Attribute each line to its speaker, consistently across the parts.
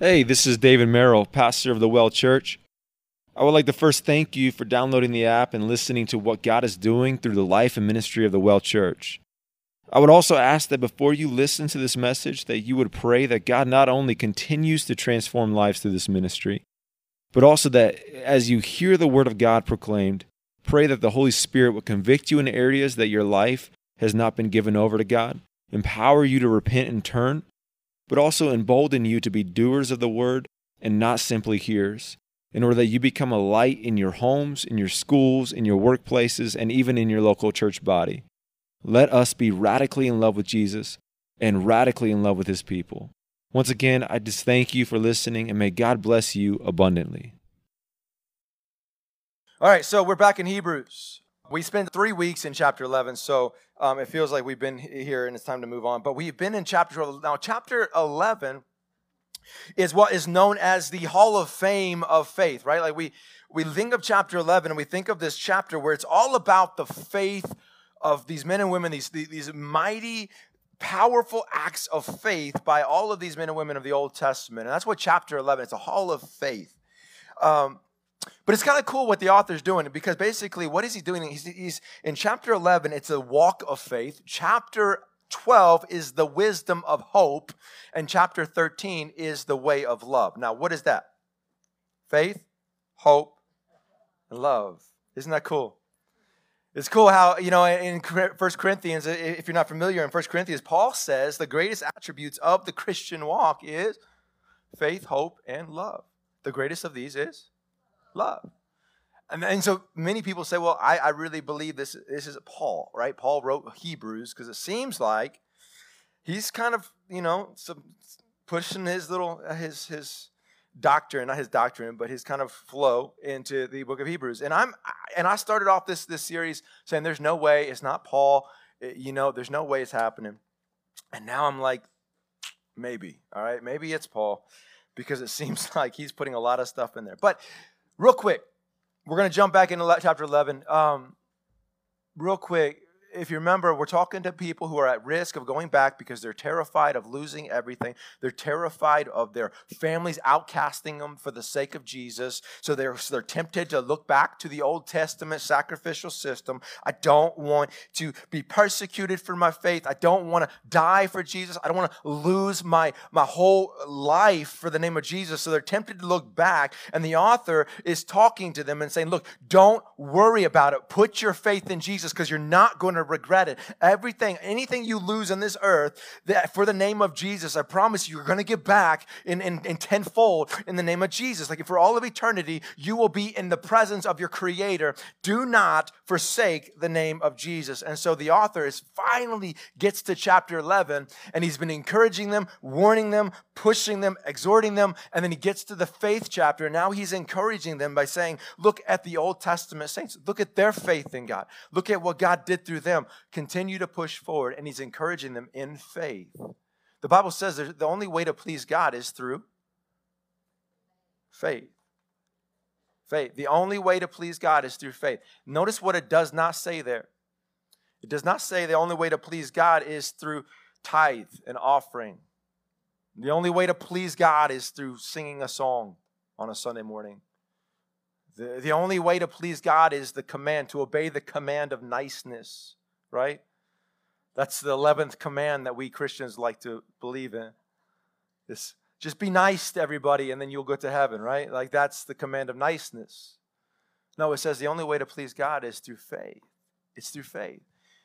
Speaker 1: Hey, this is David Merrill, pastor of the Well Church. I would like to first thank you for downloading the app and listening to what God is doing through the life and ministry of the Well Church. I would also ask that before you listen to this message that you would pray that God not only continues to transform lives through this ministry, but also that as you hear the word of God proclaimed, pray that the Holy Spirit would convict you in areas that your life has not been given over to God, empower you to repent and turn, but also embolden you to be doers of the word and not simply hearers, in order that you become a light in your homes, in your schools, in your workplaces, and even in your local church body. Let us be radically in love with Jesus and radically in love with his people. Once again, I just thank you for listening and may God bless you abundantly.
Speaker 2: All right, so we're back in Hebrews. We spent three weeks in chapter 11, so um, it feels like we've been here and it's time to move on. But we've been in chapter now. Chapter 11 is what is known as the Hall of Fame of faith, right? Like we we think of chapter 11 and we think of this chapter where it's all about the faith of these men and women, these these mighty powerful acts of faith by all of these men and women of the Old Testament. And that's what chapter 11, it's a hall of faith. Um, but it's kind of cool what the author's doing because basically, what is he doing? He's, he's in chapter 11, it's a walk of faith. Chapter 12 is the wisdom of hope, and chapter 13 is the way of love. Now, what is that? Faith, hope, and love. Isn't that cool? It's cool how, you know, in 1 Corinthians, if you're not familiar, in 1 Corinthians, Paul says the greatest attributes of the Christian walk is faith, hope, and love. The greatest of these is love. And, and so many people say, well, I, I really believe this, this is Paul, right? Paul wrote Hebrews because it seems like he's kind of, you know, some, pushing his little, uh, his, his, doctrine, not his doctrine, but his kind of flow into the book of Hebrews. And I'm and I started off this this series saying there's no way it's not Paul, it, you know, there's no way it's happening. And now I'm like maybe, all right? Maybe it's Paul because it seems like he's putting a lot of stuff in there. But real quick, we're going to jump back into chapter 11. Um, real quick, if you remember, we're talking to people who are at risk of going back because they're terrified of losing everything. They're terrified of their families outcasting them for the sake of Jesus. So they're, so they're tempted to look back to the Old Testament sacrificial system. I don't want to be persecuted for my faith. I don't want to die for Jesus. I don't want to lose my, my whole life for the name of Jesus. So they're tempted to look back. And the author is talking to them and saying, Look, don't worry about it. Put your faith in Jesus because you're not going to regret it. Everything, anything you lose on this earth, that for the name of Jesus, I promise you, you're going to get back in, in, in tenfold in the name of Jesus. Like for all of eternity, you will be in the presence of your Creator. Do not forsake the name of Jesus. And so the author is finally gets to chapter 11, and he's been encouraging them, warning them, pushing them, exhorting them, and then he gets to the faith chapter. Now he's encouraging them by saying, Look at the Old Testament saints. Look at their faith in God. Look at what God did through them them continue to push forward, and he's encouraging them in faith. The Bible says the only way to please God is through faith. Faith. The only way to please God is through faith. Notice what it does not say there. It does not say the only way to please God is through tithe and offering. The only way to please God is through singing a song on a Sunday morning. The, the only way to please God is the command, to obey the command of niceness right? That's the 11th command that we Christians like to believe in. This just be nice to everybody and then you'll go to heaven, right? Like that's the command of niceness. No, it says the only way to please God is through faith. It's through faith.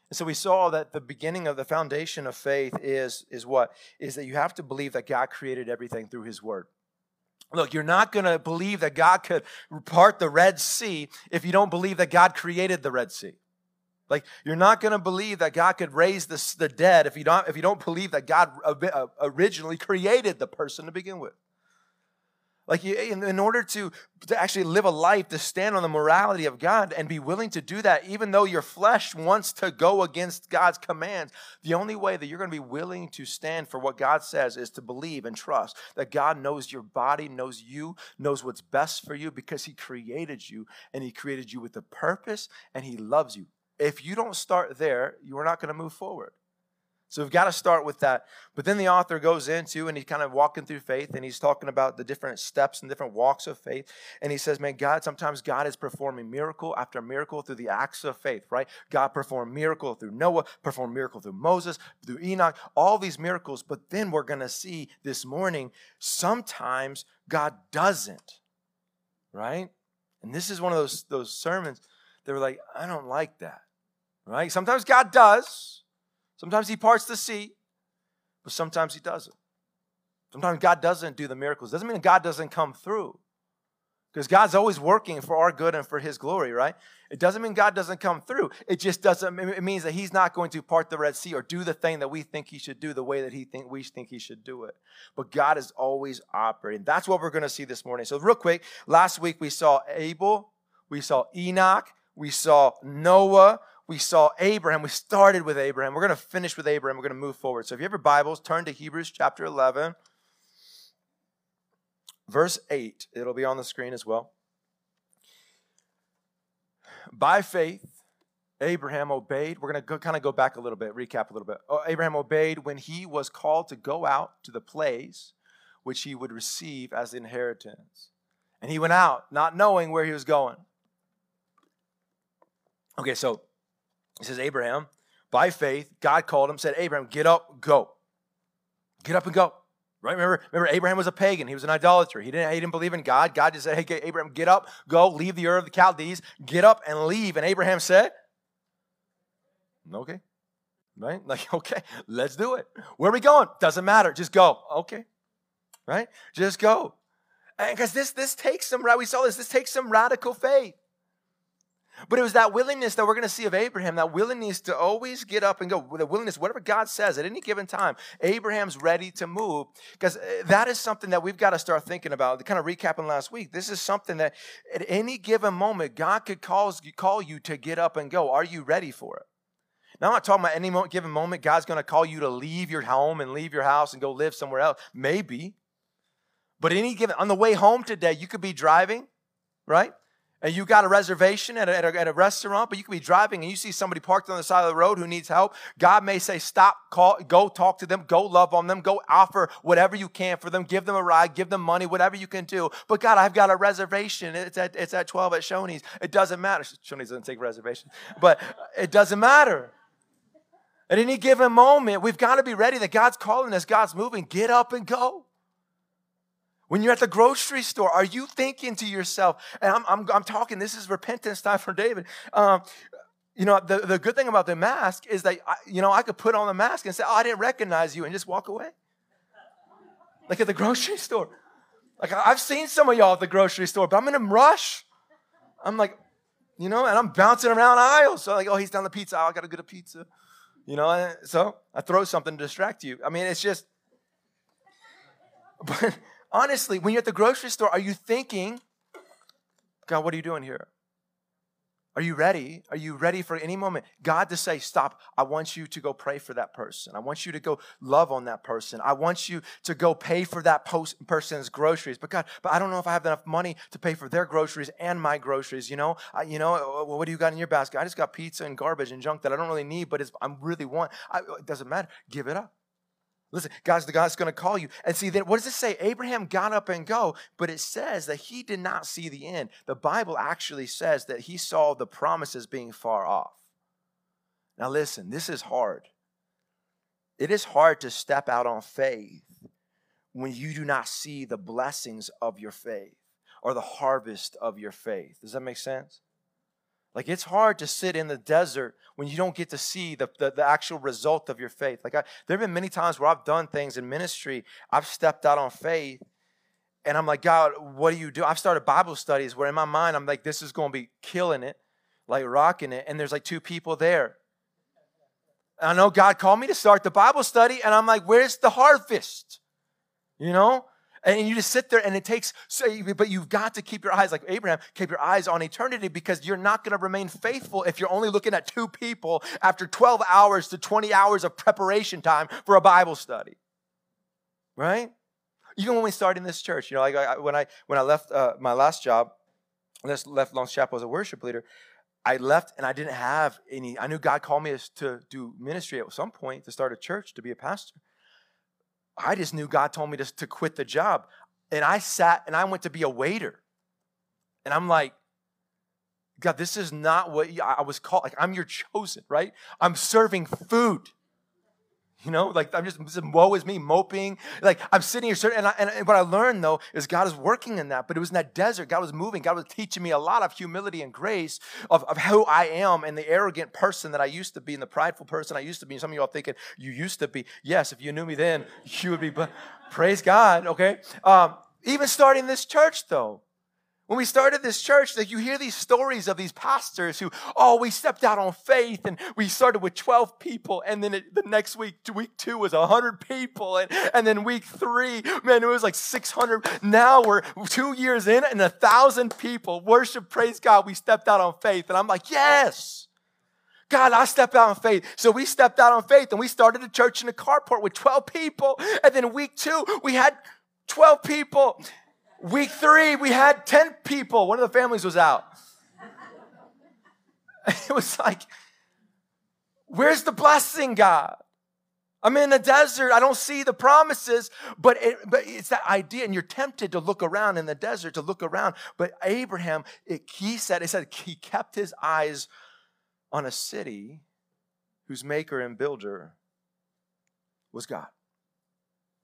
Speaker 2: And so we saw that the beginning of the foundation of faith is, is what? Is that you have to believe that God created everything through his word. Look, you're not going to believe that God could part the Red Sea if you don't believe that God created the Red Sea. Like you're not going to believe that God could raise the, the dead if you don't if you don't believe that God uh, originally created the person to begin with. Like in, in order to, to actually live a life to stand on the morality of God and be willing to do that, even though your flesh wants to go against God's commands, the only way that you're going to be willing to stand for what God says is to believe and trust that God knows your body, knows you, knows what's best for you because He created you and He created you with a purpose and He loves you if you don't start there, you are not going to move forward. So we've got to start with that. But then the author goes into and he's kind of walking through faith and he's talking about the different steps and different walks of faith. And he says, Man, God, sometimes God is performing miracle after miracle through the acts of faith, right? God performed miracle through Noah, performed miracle through Moses, through Enoch, all these miracles. But then we're going to see this morning, sometimes God doesn't, right? And this is one of those, those sermons that were like, I don't like that, right? Sometimes God does. Sometimes he parts the sea, but sometimes he doesn't. Sometimes God doesn't do the miracles. Doesn't mean God doesn't come through. Because God's always working for our good and for his glory, right? It doesn't mean God doesn't come through. It just doesn't it means that he's not going to part the Red Sea or do the thing that we think he should do the way that he think we think he should do it. But God is always operating. That's what we're going to see this morning. So real quick, last week we saw Abel, we saw Enoch, we saw Noah, we saw Abraham. We started with Abraham. We're going to finish with Abraham. We're going to move forward. So if you have your Bibles, turn to Hebrews chapter 11, verse 8. It'll be on the screen as well. By faith, Abraham obeyed. We're going to kind of go back a little bit, recap a little bit. Oh, Abraham obeyed when he was called to go out to the place which he would receive as inheritance. And he went out, not knowing where he was going. Okay, so he says, Abraham, by faith, God called him, said, Abraham, get up, go. Get up and go. Right? Remember, remember, Abraham was a pagan. He was an idolater. He didn't, he didn't believe in God. God just said, Hey, Abraham, get up, go, leave the Ur of the Chaldees, get up and leave. And Abraham said, Okay. Right? Like, okay, let's do it. Where are we going? Doesn't matter. Just go. Okay. Right? Just go. And because this this takes some right. We saw this. This takes some radical faith. But it was that willingness that we're going to see of Abraham, that willingness to always get up and go, the willingness, whatever God says at any given time, Abraham's ready to move. Because uh, that is something that we've got to start thinking about. Kind of recapping last week, this is something that at any given moment, God could call, call you to get up and go. Are you ready for it? Now, I'm not talking about any given moment, God's going to call you to leave your home and leave your house and go live somewhere else. Maybe. But any given, on the way home today, you could be driving, right? And you got a reservation at a, at, a, at a, restaurant, but you could be driving and you see somebody parked on the side of the road who needs help. God may say, stop, call, go talk to them, go love on them, go offer whatever you can for them, give them a ride, give them money, whatever you can do. But God, I've got a reservation. It's at, it's at 12 at Shoney's. It doesn't matter. Shoney's doesn't take reservations, but it doesn't matter. At any given moment, we've got to be ready that God's calling us, God's moving. Get up and go. When you're at the grocery store, are you thinking to yourself, and I'm, I'm, I'm talking, this is repentance time for David. Um, you know, the, the good thing about the mask is that, I, you know, I could put on the mask and say, oh, I didn't recognize you, and just walk away. Like at the grocery store. Like I've seen some of y'all at the grocery store, but I'm in a rush. I'm like, you know, and I'm bouncing around aisles. So like, oh, he's down the pizza aisle. I got a pizza. You know, so I throw something to distract you. I mean, it's just, but honestly, when you're at the grocery store, are you thinking, God, what are you doing here? Are you ready? Are you ready for any moment? God to say, Stop, I want you to go pray for that person. I want you to go love on that person. I want you to go pay for that person's groceries. But God, but I don't know if I have enough money to pay for their groceries and my groceries. You know, I, you know, uh, what do you got in your basket? I just got pizza and garbage and junk that I don't really need, but I really want. I, it doesn't matter. Give it up. Listen, God's the God's going to call you. And see, then what does it say? Abraham got up and go, but it says that he did not see the end. The Bible actually says that he saw the promises being far off. Now, listen, this is hard. It is hard to step out on faith when you do not see the blessings of your faith or the harvest of your faith. Does that make sense? Like it's hard to sit in the desert when you don't get to see the, the, the, actual result of your faith. Like I, there have been many times where I've done things in ministry, I've stepped out on faith, and I'm like, God, what do you do? I've started Bible studies where in my mind I'm like, this is going to be killing it, like rocking it, and there's like two people there. And I know God called me to start the Bible study, and I'm like, where's the harvest? You know? And you just sit there and it takes, so, but you've got to keep your eyes, like Abraham, keep your eyes on eternity because you're not going to remain faithful if you're only looking at two people after 12 hours to 20 hours of preparation time for a Bible study. Right? Even when we started in this church, you know, like I, when I when I left uh, my last job, this left Long's Chapel as a worship leader, I left and I didn't have any. I knew God called me to do ministry at some point to start a church, to be a pastor. I just knew God told me to, to quit the job. And I sat and I went to be a waiter. And I'm like, God, this is not what I was called. Like, I'm your chosen, right? I'm serving food. You know, like I'm just, woe is me, moping. Like I'm sitting here, and, I, and what I learned though is God is working in that. But it was in that desert. God was moving. God was teaching me a lot of humility and grace of, of who I am and the arrogant person that I used to be and the prideful person I used to be. And some of y'all thinking you used to be. Yes, if you knew me then, you would be. But praise God. Okay. Um, even starting this church though, when we started this church, like you hear these stories of these pastors who, oh, we stepped out on faith and we started with 12 people. And then it, the next week, week two was 100 people. And, and then week three, man, it was like 600. Now we're two years in and a thousand people worship, praise God. We stepped out on faith. And I'm like, yes. God, I stepped out on faith. So we stepped out on faith and we started a church in a carport with 12 people. And then week two, we had 12 people. Week three, we had 10 people. One of the families was out. It was like, where's the blessing, God? I'm in the desert. I don't see the promises, but, it, but it's that idea, and you're tempted to look around in the desert, to look around. But Abraham, it, he said, it said he kept his eyes on a city whose maker and builder was God.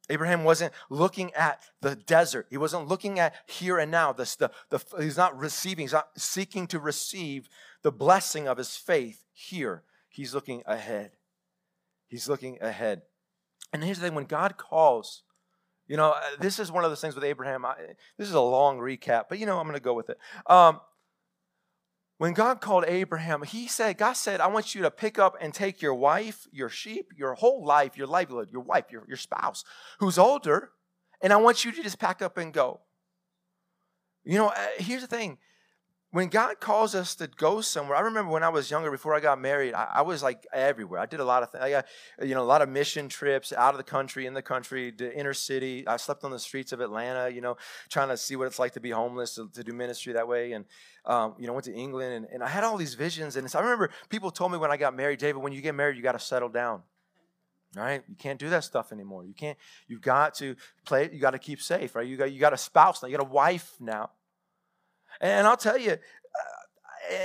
Speaker 2: Abraham wasn't looking at the desert. He wasn't looking at here and now. The, the, he's not receiving, he's not seeking to receive the blessing of his faith here. He's looking ahead. He's looking ahead. And here's the thing when God calls, you know, uh, this is one of those things with Abraham. I, this is a long recap, but you know, I'm going to go with it. Um, when God called Abraham, he said, God said, I want you to pick up and take your wife, your sheep, your whole life, your livelihood, your wife, your, your spouse, who's older, and I want you to just pack up and go. You know, uh, here's the thing when God calls us to go somewhere, I remember when I was younger, before I got married, I, I was like everywhere. I did a lot of things. I got, you know, a lot of mission trips out of the country, in the country, to inner city. I slept on the streets of Atlanta, you know, trying to see what it's like to be homeless, to, to do ministry that way. And, um, you know, went to England and, and I had all these visions. And I remember people told me when I got married, David, when you get married, you got to settle down. Right? You can't do that stuff anymore. You can't, you've got to play, you got to keep safe, right? You got, you got a spouse now, you got a wife now. And I'll tell you, uh,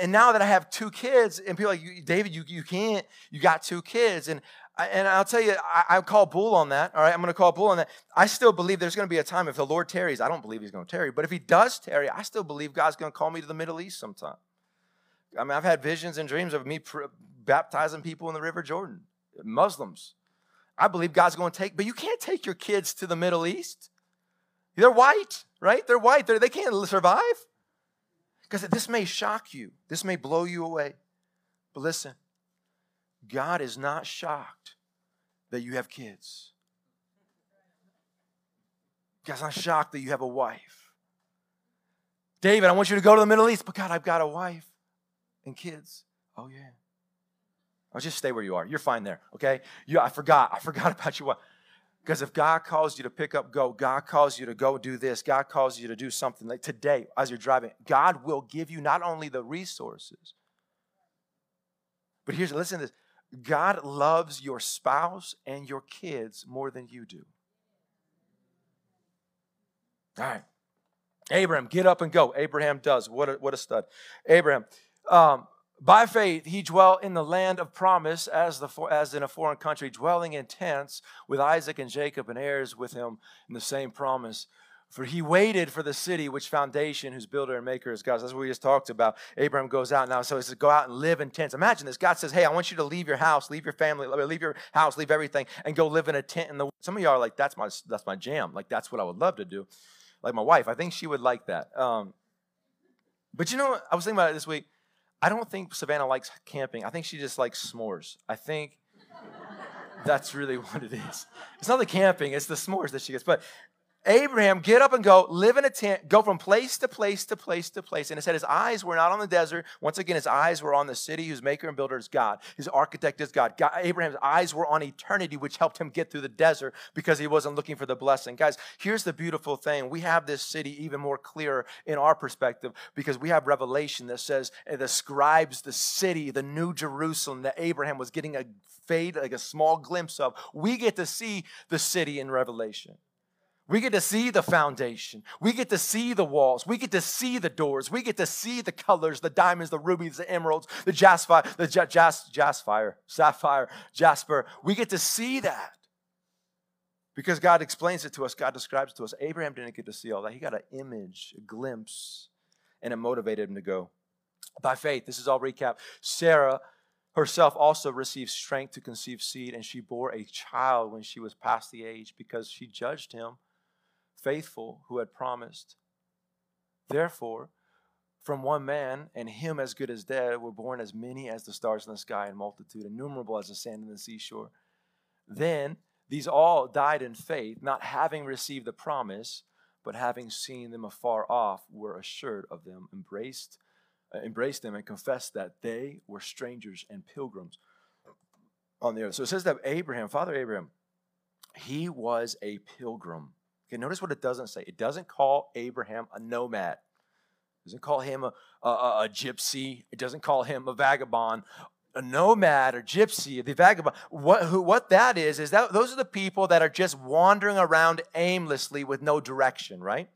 Speaker 2: and now that I have two kids, and people like, David, you, you can't, you got two kids. And, and I'll tell you, I, I call bull on that. All right, I'm going to call bull on that. I still believe there's going to be a time if the Lord tarries. I don't believe he's going to tarry, but if he does tarry, I still believe God's going to call me to the Middle East sometime. I mean, I've had visions and dreams of me pr- baptizing people in the River Jordan, Muslims. I believe God's going to take, but you can't take your kids to the Middle East. They're white, right? They're white. They're, they can not survive. Because this may shock you, this may blow you away. But listen, God is not shocked that you have kids. God's not shocked that you have a wife. David, I want you to go to the Middle East, but God, I've got a wife and kids. Oh, yeah. I'll just stay where you are. You're fine there, okay? You, I forgot. I forgot about you. Because if God calls you to pick up, go, God calls you to go do this, God calls you to do something like today as you're driving, God will give you not only the resources, but here's, listen to this God loves your spouse and your kids more than you do. All right. Abraham, get up and go. Abraham does. What a, what a stud. Abraham, um, by faith, he dwelt in the land of promise as, the, as in a foreign country, dwelling in tents with Isaac and Jacob and heirs with him in the same promise. For he waited for the city which foundation, whose builder and maker is God. That's what we just talked about. Abraham goes out now. So he says, go out and live in tents. Imagine this. God says, hey, I want you to leave your house, leave your family, leave your house, leave everything, and go live in a tent. In the Some of y'all are like, that's my, that's my jam. Like, that's what I would love to do. Like my wife, I think she would like that. Um, but you know, I was thinking about it this week. I don't think Savannah likes camping. I think she just likes s'mores. I think that's really what it is. It's not the camping, it's the s'mores that she gets. But Abraham, get up and go, live in a tent, go from place to place to place to place. And it said his eyes were not on the desert. Once again, his eyes were on the city whose maker and builder is God. His architect is God. God. Abraham's eyes were on eternity, which helped him get through the desert because he wasn't looking for the blessing. Guys, here's the beautiful thing. We have this city even more clear in our perspective because we have revelation that says, it describes the city, the new Jerusalem that Abraham was getting a fade, like a small glimpse of. We get to see the city in Revelation. We get to see the foundation. We get to see the walls. We get to see the doors. We get to see the colors, the diamonds, the rubies, the emeralds, the jasper, the jas, jas, jasper, sapphire, jasper. We get to see that because God explains it to us. God describes it to us. Abraham didn't get to see all that. He got an image, a glimpse, and it motivated him to go. By faith, this is all recap. Sarah herself also received strength to conceive seed, and she bore a child when she was past the age because she judged him faithful who had promised. Therefore, from one man, and him as good as dead, were born as many as the stars in the sky in multitude, innumerable as the sand in the seashore. Then these all died in faith, not having received the promise, but having seen them afar off, were assured of them, embraced, uh, embraced them, and confessed that they were strangers and pilgrims on the earth. So it says that Abraham, Father Abraham, he was a pilgrim. Okay, notice what it doesn't say. It doesn't call Abraham a nomad. It doesn't call him a, a, a gypsy. It doesn't call him a vagabond. A nomad or gypsy, the vagabond. What, who, what that is, is that those are the people that are just wandering around aimlessly with no direction, right?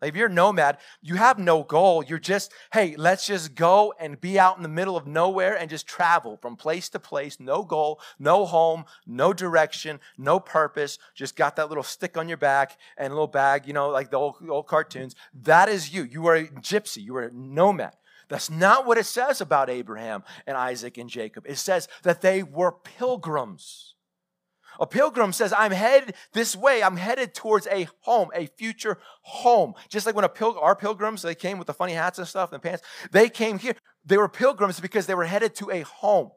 Speaker 2: Like if you're a nomad, you have no goal. You're just, hey, let's just go and be out in the middle of nowhere and just travel from place to place. No goal, no home, no direction, no purpose. Just got that little stick on your back and a little bag, you know, like the old, old cartoons. That is you. You are a gypsy. You are a nomad. That's not what it says about Abraham and Isaac and Jacob. It says that they were pilgrims. A pilgrim says, I'm headed this way. I'm headed towards a home, a future home. Just like when a pil- our pilgrims, they came with the funny hats and stuff and pants. They came here. They were pilgrims because they were headed to a home,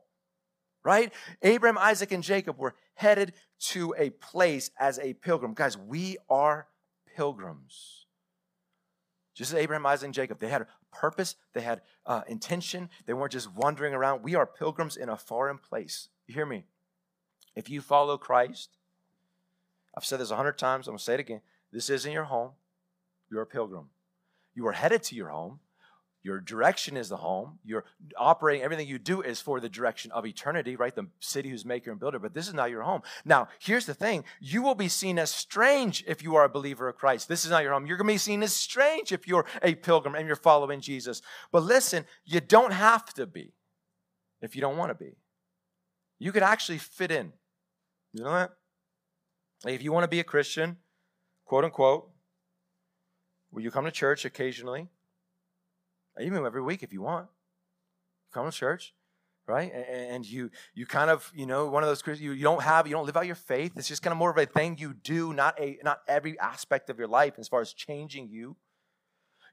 Speaker 2: right? Abraham, Isaac, and Jacob were headed to a place as a pilgrim. Guys, we are pilgrims. Just as Abraham, Isaac, and Jacob, they had purpose, they had uh, intention. They weren't just wandering around. We are pilgrims in a foreign place. You hear me? If you follow Christ, I've said this a hundred times, I'm to say it again. This isn't your home. You're a pilgrim. You are headed to your home. Your direction is the home. You're operating, everything you do is for the direction of eternity, right? The city whose maker and builder, but this is not your home. Now, here's the thing you will be seen as strange if you are a believer of Christ. This is not your home. You're going to be seen as strange if you're a pilgrim and you're following Jesus. But listen, you don't have to be if you don't want to be. You could actually fit in. You know that? If you want to be a Christian, quote unquote, will you come to church occasionally? Even every week if you want. Come to church, right? And you you kind of, you know, one of those Christians, you, you don't have, you don't live out your faith. It's just kind of more of a thing you do, not a not every aspect of your life as far as changing you.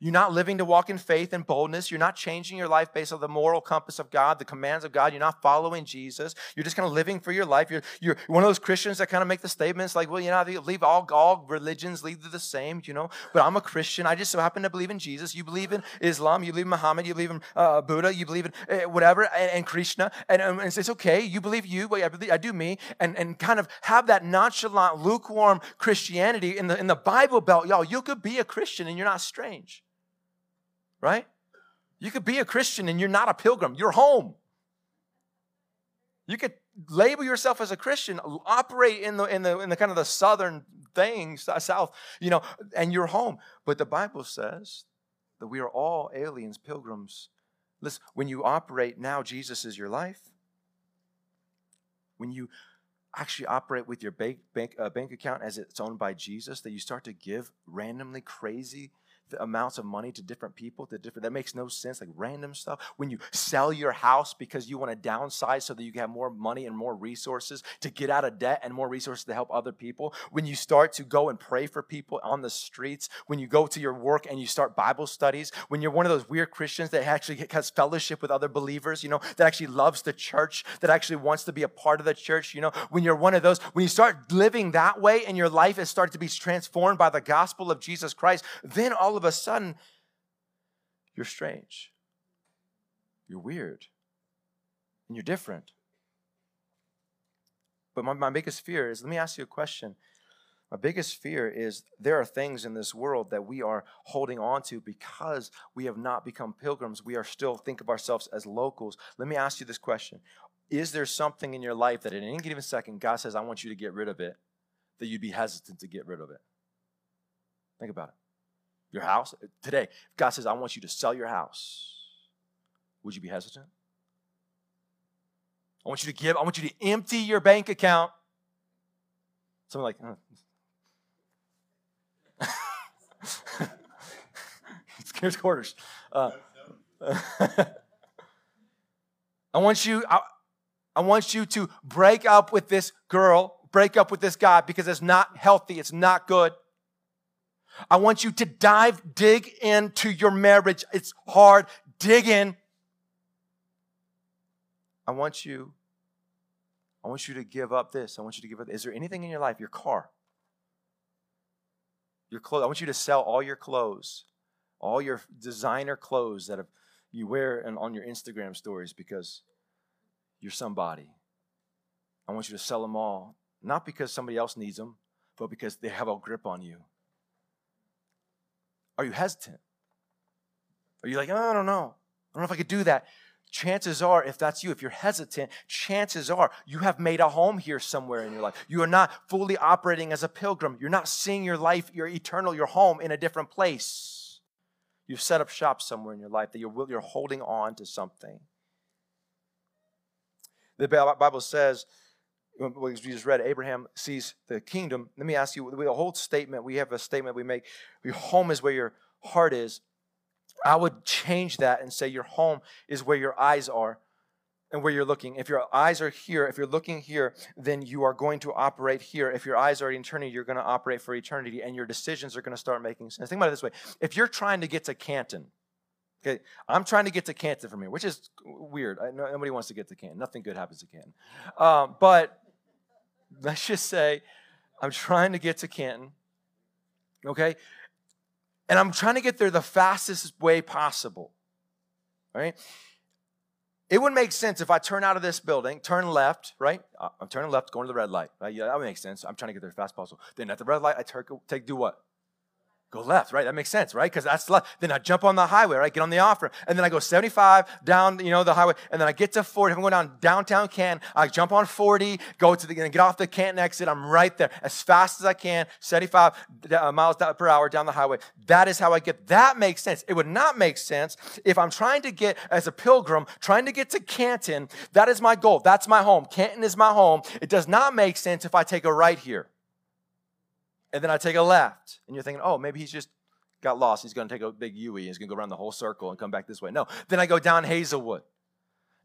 Speaker 2: You're not living to walk in faith and boldness. You're not changing your life based on the moral compass of God, the commands of God. You're not following Jesus. You're just kind of living for your life. You're, you're one of those Christians that kind of make the statements like, well, you know, leave all, all religions lead to the same, you know, but I'm a Christian. I just so happen to believe in Jesus. You believe in Islam. You believe in Muhammad. You believe in uh, Buddha. You believe in uh, whatever, and, and Krishna. And, um, and, it's okay. You believe you, but I, believe, I do me. And, and kind of have that nonchalant, lukewarm Christianity in the, in the Bible Belt. Y'all, you could be a Christian and you're not strange right? You could be a Christian and you're not a pilgrim, you're home. You could label yourself as a Christian, operate in the in the in the kind of the southern things, south, you know, and you're home. But the Bible says that we are all aliens, pilgrims. Listen, when you operate now, Jesus is your life. When you actually operate with your bank bank, uh, bank account as it's owned by Jesus, that you start to give randomly crazy amounts of money to different people to different that makes no sense like random stuff. When you sell your house because you want to downsize so that you can have more money and more resources to get out of debt and more resources to help other people. When you start to go and pray for people on the streets when you go to your work and you start bible studies when you're one of those weird christians that actually has fellowship with other believers you know that actually loves the church that actually wants to be a part of the church you know when you're one of those when you start living that way and your life has started to be transformed by the gospel of jesus christ then all of a sudden, you're strange. You're weird. And you're different. But my, my biggest fear is let me ask you a question. My biggest fear is there are things in this world that we are holding on to because we have not become pilgrims. We are still think of ourselves as locals. Let me ask you this question. Is there something in your life that at any given second God says, I want you to get rid of it, that you'd be hesitant to get rid of it? Think about it your house? Today if god says i want you to sell your house would you be hesitant? I want you to give i want you to empty your bank account. Something like scares quarters. Uh, i want you I, I want you to break up with this girl break up with this guy because it's not healthy it's not good I want you to dive, dig into your marriage. It's hard. Dig in. I want you, I want you to give up this. I want you to give up. Is there anything in your life, your car, your clothes? I want you to sell all your clothes, all your designer clothes that have, you wear and on your Instagram stories because you're somebody. I want you to sell them all, not because somebody else needs them, but because they have a grip on you. Are you hesitant? Are you like, oh, I don't know. I don't know if I could do that. Chances are, if that's you, if you're hesitant, chances are you have made a home here somewhere in your life. You are not fully operating as a pilgrim. You're not seeing your life, your eternal, your home in a different place. You've set up shop somewhere in your life that you're, you're holding on to something. The Bible says we just read, Abraham sees the kingdom. Let me ask you, the whole statement, we have a statement we make, your home is where your heart is. I would change that and say your home is where your eyes are and where you're looking. If your eyes are here, if you're looking here, then you are going to operate here. If your eyes are in eternity, you're going to operate for eternity and your decisions are going to start making sense. Think about it this way. If you're trying to get to Canton, Okay, I'm trying to get to Canton from here, which is weird. I, nobody wants to get to Canton. Nothing good happens to Canton. Um, but let's just say I'm trying to get to Canton, okay? And I'm trying to get there the fastest way possible, right? It would make sense if I turn out of this building, turn left, right? Uh, I'm turning left, going to the red light. Right? Yeah, that would make sense. I'm trying to get there as fast as possible. Then at the red light, I take, take do what? Go left, right? That makes sense, right? Because that's left. Then I jump on the highway, right? Get on the off ramp. And then I go 75 down, you know, the highway. And then I get to 40. If I'm going down downtown Canton, I jump on 40, go to the, get off the Canton exit. I'm right there as fast as I can, 75 uh, miles per hour down the highway. That is how I get. That makes sense. It would not make sense if I'm trying to get, as a pilgrim, trying to get to Canton. That is my goal. That's my home. Canton is my home. It does not make sense if I take a right here and then I take a left, and you're thinking, oh, maybe he's just got lost. He's going to take a big U-turn. He's going to go around the whole circle and come back this way. No. Then I go down Hazelwood.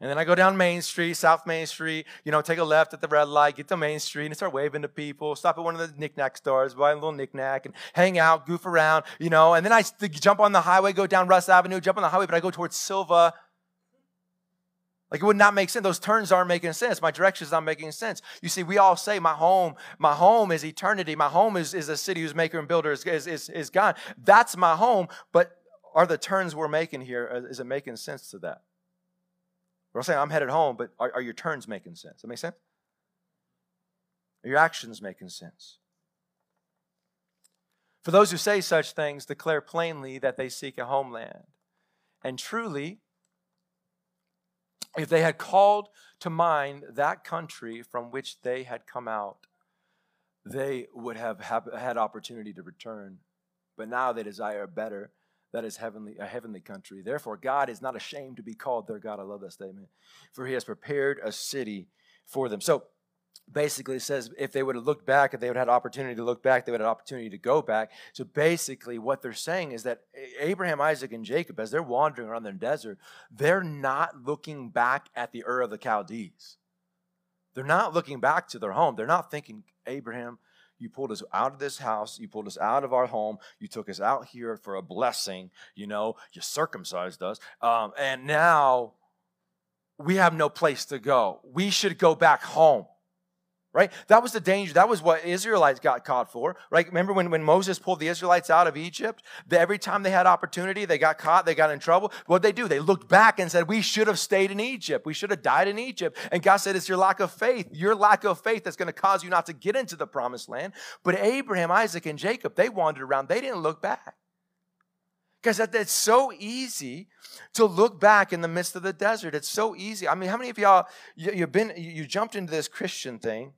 Speaker 2: And then I go down Main Street, South Main Street, you know, take a left at the red light, get to Main Street and start waving to people, stop at one of the knickknack stores, buy a little knickknack and hang out, goof around, you know. And then I jump on the highway, go down Russ Avenue, jump on the highway, but I go towards Sylva like it would not make sense. Those turns aren't making sense. My direction is not making sense. You see, we all say my home, my home is eternity. My home is, is a city whose maker and builder is, is, is, is God. That's my home. But are the turns we're making here, uh, it making sense to that? We're saying I'm headed home, but are, are your turns making sense? That make sense? Are your actions making sense? For those who say such things, declare plainly that they seek a homeland. And truly, if they had called to mind that country from which they had come out, they would have had opportunity to return. But now they desire a better, that is heavenly, a heavenly country. Therefore, God is not ashamed to be called their God. I love that statement. For he has prepared a city for them. So basically says if they would have looked back, if they would have had opportunity to look back, they would have had opportunity to go back. So basically, what they're saying is that Abraham, Isaac, and Jacob, as they're wandering around the desert, they're not looking back at the Ur of the Chaldees. They're not looking back to their home. They're not thinking, Abraham, you pulled us out of this house. You pulled us out of our home. You took us out here for a blessing. You know, you circumcised us. Um, and now we have no place to go. We should go back home right? That was the danger. That was what Israelites got caught for, right? Remember when, when Moses pulled the Israelites out of Egypt? The, every time they had opportunity, they got caught, they got in trouble. What they do? They looked back and said, We should have stayed in Egypt. We should have died in Egypt. And God said, It's your lack of faith, your lack of faith that's going to cause you not to get into the promised land. But Abraham, Isaac, and Jacob, they wandered around, they didn't look back. Because it's so easy to look back in the midst of the desert. It's so easy. I mean, how many of y'all you, you've been you jumped into this Christian thing,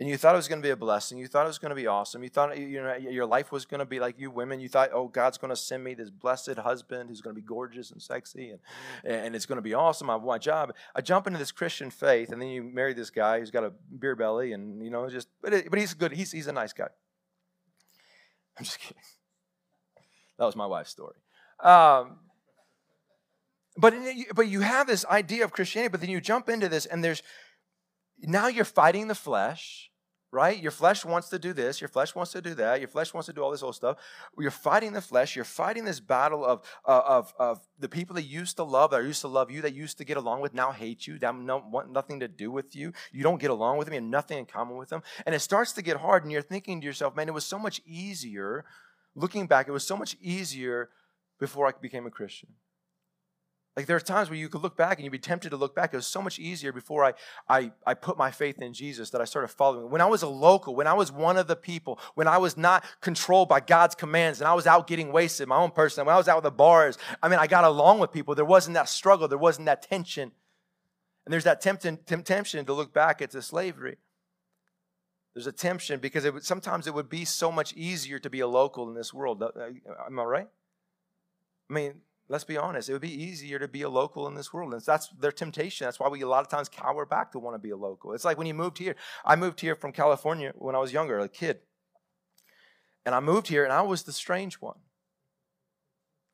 Speaker 2: and you thought it was going to be a blessing. You thought it was going to be awesome. You thought you know your life was going to be like you women. You thought, oh, God's going to send me this blessed husband who's going to be gorgeous and sexy, and and it's going to be awesome. I my job. I jump into this Christian faith, and then you marry this guy who's got a beer belly, and you know just but it, but he's good. He's he's a nice guy. I'm just kidding. That was my wife's story. Um, but but you have this idea of Christianity, but then you jump into this, and there's now you're fighting the flesh, right? Your flesh wants to do this, your flesh wants to do that, your flesh wants to do all this old stuff. You're fighting the flesh, you're fighting this battle of, uh, of, of the people that used to love, that used to love you, that used to get along with, now hate you, that no, want nothing to do with you. You don't get along with them, you have nothing in common with them. And it starts to get hard, and you're thinking to yourself, man, it was so much easier, looking back, it was so much easier before I became a Christian. Like there are times where you could look back and you'd be tempted to look back. It was so much easier before I, I, I put my faith in Jesus that I started following. When I was a local, when I was one of the people, when I was not controlled by God's commands and I was out getting wasted, my own person, when I was out with the bars, I mean, I got along with people. There wasn't that struggle, there wasn't that tension. And there's that temptation, to look back at the slavery. There's a temptation because it would, sometimes it would be so much easier to be a local in this world. Uh, am I right? I mean, let's be honest, it would be easier to be a local in this world. And that's their temptation. That's why we a lot of times cower back to want to be a local. It's like when you moved here. I moved here from California when I was younger, a kid. And I moved here and I was the strange one.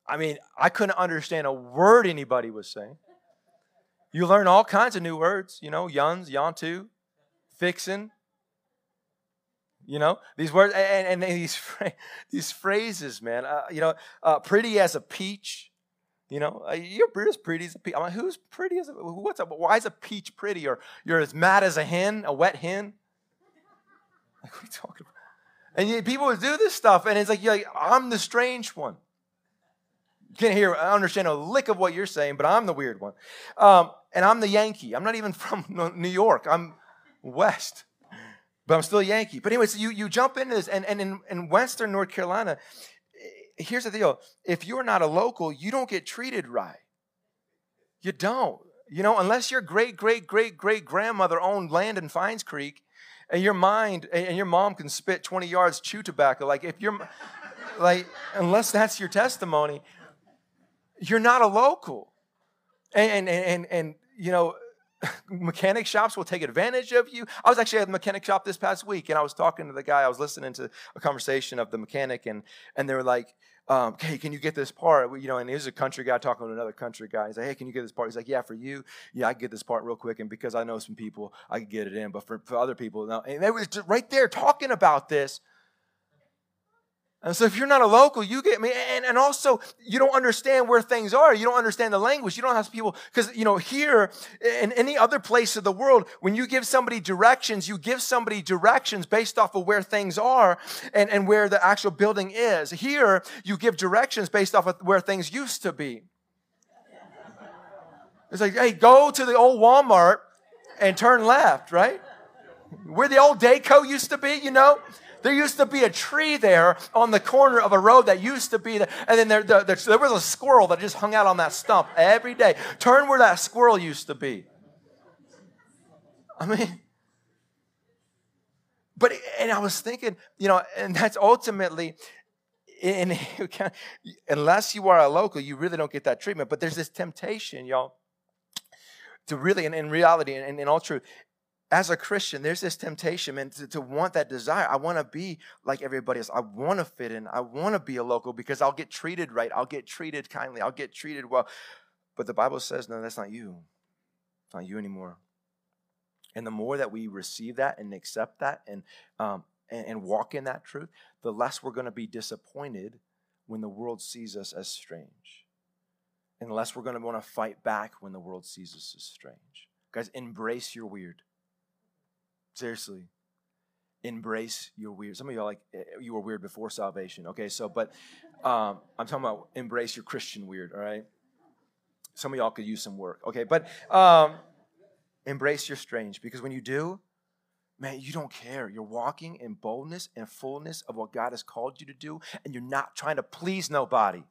Speaker 2: I mean, I couldn't understand a word anybody was saying. You learn all kinds of new words, you know, yuns, yantu, fixin', you know these words and, and these these phrases man uh, you know uh, pretty as a peach you know, uh, you're as pretty as a peach. I'm like, who's pretty as a, what's up? Why is a peach pretty? Or you're as mad as a hen, a wet hen? Like, what are you talking about? And you, people would do this stuff, and it's like, you're like, I'm the strange one. Can't hear, I understand a lick of what you're saying, but I'm the weird one. Um, and I'm the Yankee. I'm not even from New York. I'm West, but I'm still a Yankee. But anyways, you, you jump into this, and, and in, in Western North Carolina, here's the deal if you're not a local, you don't get treated right. You don't. You know, unless your great, great, great, great grandmother owned land in Fines Creek and your mind and your mom can spit 20 yards chew tobacco, like if you're, like, unless that's your testimony, you're not a local. And, and, and, and you know, mechanic shops will take advantage of you. I was actually at the mechanic shop this past week and I was talking to the guy, I was listening to a conversation of the mechanic and, and they were like, um, hey, can you get this part? You know, and he's a country guy talking to another country guy. He's like, hey, can you get this part? He's like, yeah, for you, yeah, I get this part real quick. And because I know some people, I get it in. But for, for other people, no. And they was right there talking about this. And so if you're not a local, you get me. And, and also, you don't understand where things are. You don't understand the language. You don't have people, because, you know, here, in any other place of the world, when you give somebody directions, you give somebody directions based off of where things are and, and where the actual building is. Here, you give directions based off of where things used to be. It's like, hey, go to the old Walmart and turn left, right? Where the old Dayco used to be, you know? There used to be a tree there on the corner of a road that used to be there. And then there, there, there was a squirrel that just hung out on that stump every day. Turn where that squirrel used to be. I mean, but, and I was thinking, you know, and that's ultimately, in, unless you are a local, you really don't get that treatment. But there's this temptation, y'all, to really, and in reality, and in all truth, as a Christian, there's this temptation, and to, to want that desire. I want to be like everybody else. I want to fit in. I want to be a local because I'll get treated right. I'll get treated kindly. I'll get treated well. But the Bible says, no, that's not you. It's not you anymore. And the more that we receive that and accept that and, um, and, and walk in that truth, the less we're going to be disappointed when the world sees us as strange. And the less we're going to want to fight back when the world sees us as strange. Guys, embrace your weird. Seriously. Embrace your weird. Some of y'all like, eh, you were weird before salvation. Okay, so, but um, I'm talking about embrace your Christian weird, all right? Some of y'all could use some work. Okay, but um, embrace your strange because when you do, man, you don't care. You're walking in boldness and fullness of what God has called you to do, and you're not trying to please nobody.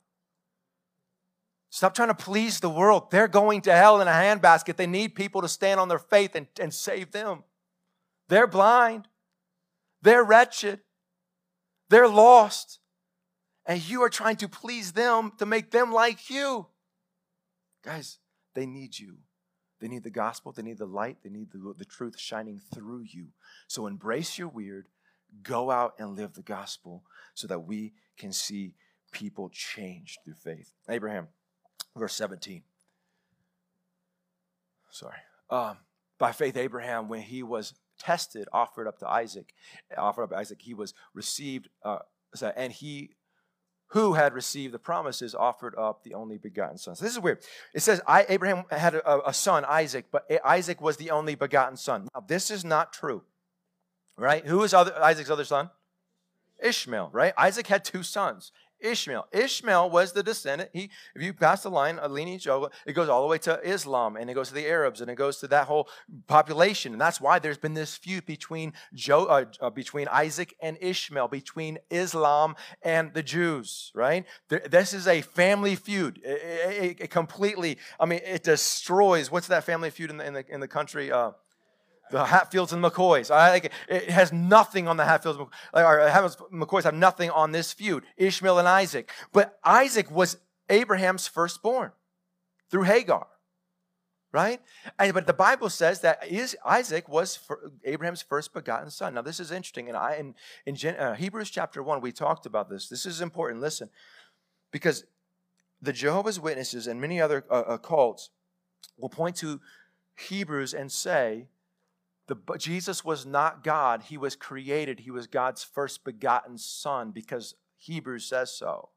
Speaker 2: Stop trying to please the world. They're going to hell in a handbasket. They need people to stand on their faith and, and save them. They're blind. They're wretched. They're lost. And you are trying to please them to make them like you. Guys, they need you. They need the gospel. They need the light. They need the, the truth shining through you. So embrace your weird. Go out and live the gospel so that we can see people changed through faith. Abraham, verse 17. Sorry. Um, by faith, Abraham, when he was tested, offered up to Isaac, offered up Isaac, he was received, uh, and he who had received the promises offered up the only begotten son. So this is weird. It says Abraham had a, a son, Isaac, but Isaac was the only begotten son. Now, this is not true, right? Who is other, Isaac's other son? Ishmael, right? Isaac had two sons. Ishmael. Ishmael was the descendant. He, if you pass the line, a lineage, it goes all the way to Islam, and it goes to the Arabs, and it goes to that whole population, and that's why there's been this feud between Joe, uh, uh, between Isaac and Ishmael, between Islam and the Jews. Right? This is a family feud. It, it, it, completely. I mean, it destroys. What's that family feud in the in the, in the country? Uh, the Hatfields and McCoys. I like it has nothing on the Hatfields or McCoys have nothing on this feud. Ishmael and Isaac, but Isaac was Abraham's firstborn through Hagar, right? And, but the Bible says that is, Isaac was Abraham's first begotten son. Now this is interesting, and I in, in Gen, uh, Hebrews chapter one we talked about this. This is important. Listen, because the Jehovah's Witnesses and many other uh, uh cults will point to Hebrews and say the, Jesus was not God. He was created. He was God's first begotten son because Hebrews says so.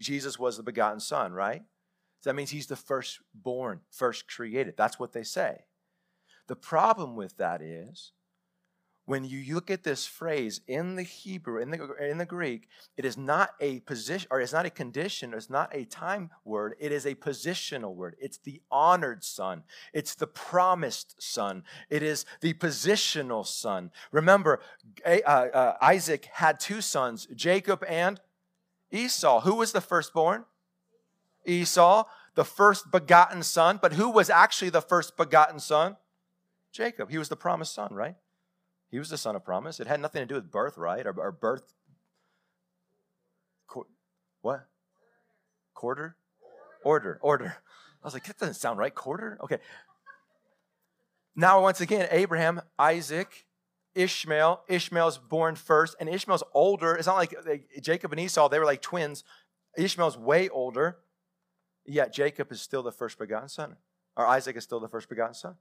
Speaker 2: Jesus was the begotten son, right? So that means he's the firstborn, first created. That's what they say. The problem with that is when you look at this phrase in the Hebrew, in the, in the Greek, it is not a position, or it's not a condition, or it's not a time word, it is a positional word. It's the honored son, it's the promised son, it is the positional son. Remember, uh, uh, Isaac had two sons, Jacob and Esau. Who was the firstborn? Esau, the first begotten son, but who was actually the first begotten son? Jacob. He was the promised son, right? He was the son of promise. It had nothing to do with birthright or, or birth. Qu- what? Quarter? Order. Order. I was like, that doesn't sound right. Quarter? Okay. Now, once again, Abraham, Isaac, Ishmael. Ishmael's born first, and Ishmael's older. It's not like they, Jacob and Esau, they were like twins. Ishmael's way older, yet Jacob is still the first begotten son, or Isaac is still the first begotten son.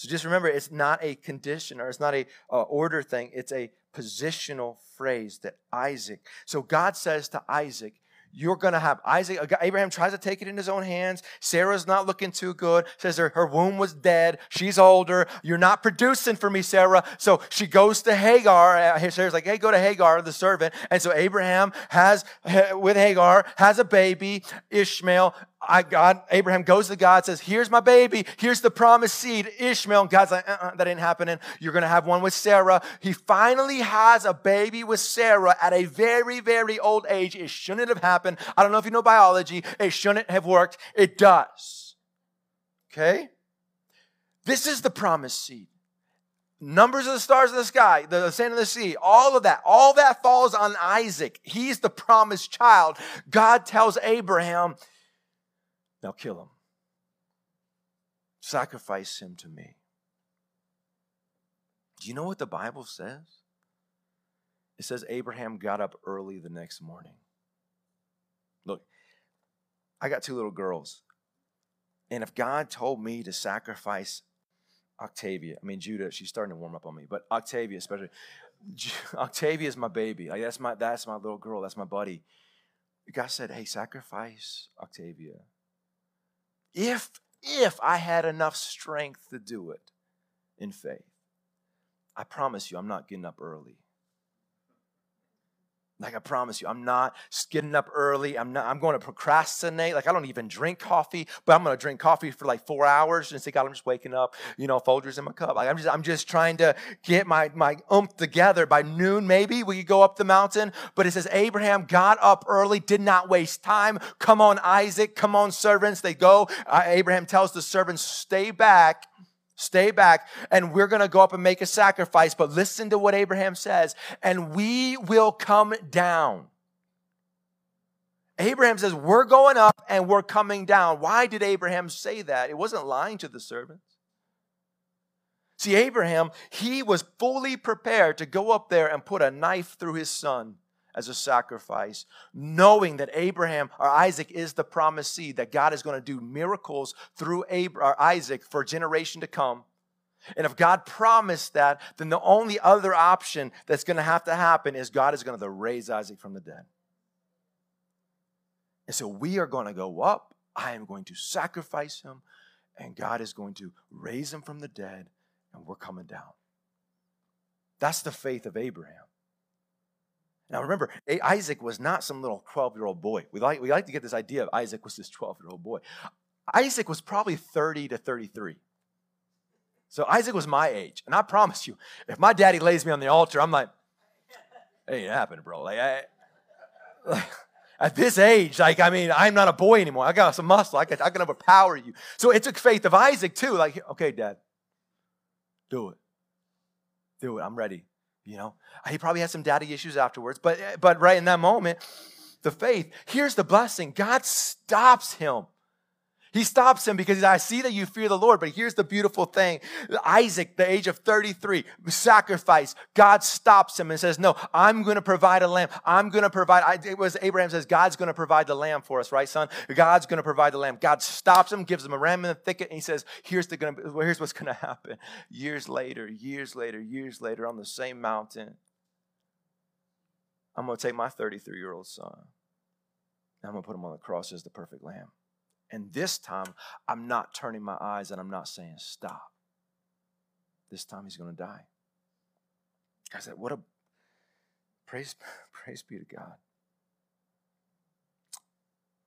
Speaker 2: So just remember, it's not a condition or it's not a uh, order thing. It's a positional phrase that Isaac. So God says to Isaac, you're going to have Isaac. Abraham tries to take it in his own hands. Sarah's not looking too good. Says her, her womb was dead. She's older. You're not producing for me, Sarah. So she goes to Hagar. Uh, Sarah's like, hey, go to Hagar, the servant. And so Abraham has, with Hagar, has a baby, Ishmael. I, God, Abraham goes to God, says, Here's my baby. Here's the promised seed, Ishmael. And God's like, uh-uh, That ain't happening. You're going to have one with Sarah. He finally has a baby with Sarah at a very, very old age. It shouldn't have happened. I don't know if you know biology. It shouldn't have worked. It does. Okay? This is the promised seed. Numbers of the stars in the sky, the sand of the sea, all of that, all that falls on Isaac. He's the promised child. God tells Abraham, now kill him. Sacrifice him to me. Do you know what the Bible says? It says Abraham got up early the next morning. Look, I got two little girls. And if God told me to sacrifice Octavia, I mean Judah, she's starting to warm up on me, but Octavia especially, Octavia is my baby. Like that's my that's my little girl. That's my buddy. God said, "Hey, sacrifice Octavia." If if I had enough strength to do it in faith, I promise you, I'm not getting up early. Like I promise you, I'm not getting up early. I'm not. I'm going to procrastinate. Like I don't even drink coffee, but I'm going to drink coffee for like four hours and say, God, I'm just waking up. You know, Folgers in my cup. Like I'm just. I'm just trying to get my my umph together. By noon, maybe we could go up the mountain. But it says Abraham got up early, did not waste time. Come on, Isaac. Come on, servants. They go. Uh, Abraham tells the servants, stay back Stay back, and we're going to go up and make a sacrifice. But listen to what Abraham says, and we will come down. Abraham says, We're going up and we're coming down. Why did Abraham say that? It wasn't lying to the servants. See, Abraham, he was fully prepared to go up there and put a knife through his son as a sacrifice, knowing that Abraham or Isaac is the promised seed, that God is going to do miracles through Abraham, or Isaac for generation to come. And if God promised that, then the only other option that's going to have to happen is God is going to raise Isaac from the dead. And so we are going to go up. I am going to sacrifice him, and God is going to raise him from the dead, and we're coming down. That's the faith of Abraham. Now remember, Isaac was not some little 12 year old boy. We like, we like to get this idea of Isaac was this 12 year old boy. Isaac was probably 30 to 33. So Isaac was my age. And I promise you, if my daddy lays me on the altar, I'm like, it ain't happening, bro. Like, I, like, at this age, like, I mean, I'm not a boy anymore. I got some muscle. I can, I can overpower you. So it took faith of Isaac too. Like, okay, dad, do it. Do it. I'm ready. You know, he probably had some daddy issues afterwards, but eh, but right in that moment, the faith. Here's the blessing. God stops him. He stops him because I see that you fear the Lord. But here's the beautiful thing Isaac, the age of 33, sacrifice. God stops him and says, No, I'm going to provide a lamb. I'm going to provide. It was Abraham says, God's going to provide the lamb for us, right, son? God's going to provide the lamb. God stops him, gives him a ram in the thicket, and he says, Here's, the gonna, here's what's going to happen. Years later, years later, years later, on the same mountain, I'm going to take my 33 year old son. and I'm going to put him on the cross as the perfect lamb. And this time, I'm not turning my eyes and I'm not saying stop. This time he's going to die. I said, what a praise, praise be to God.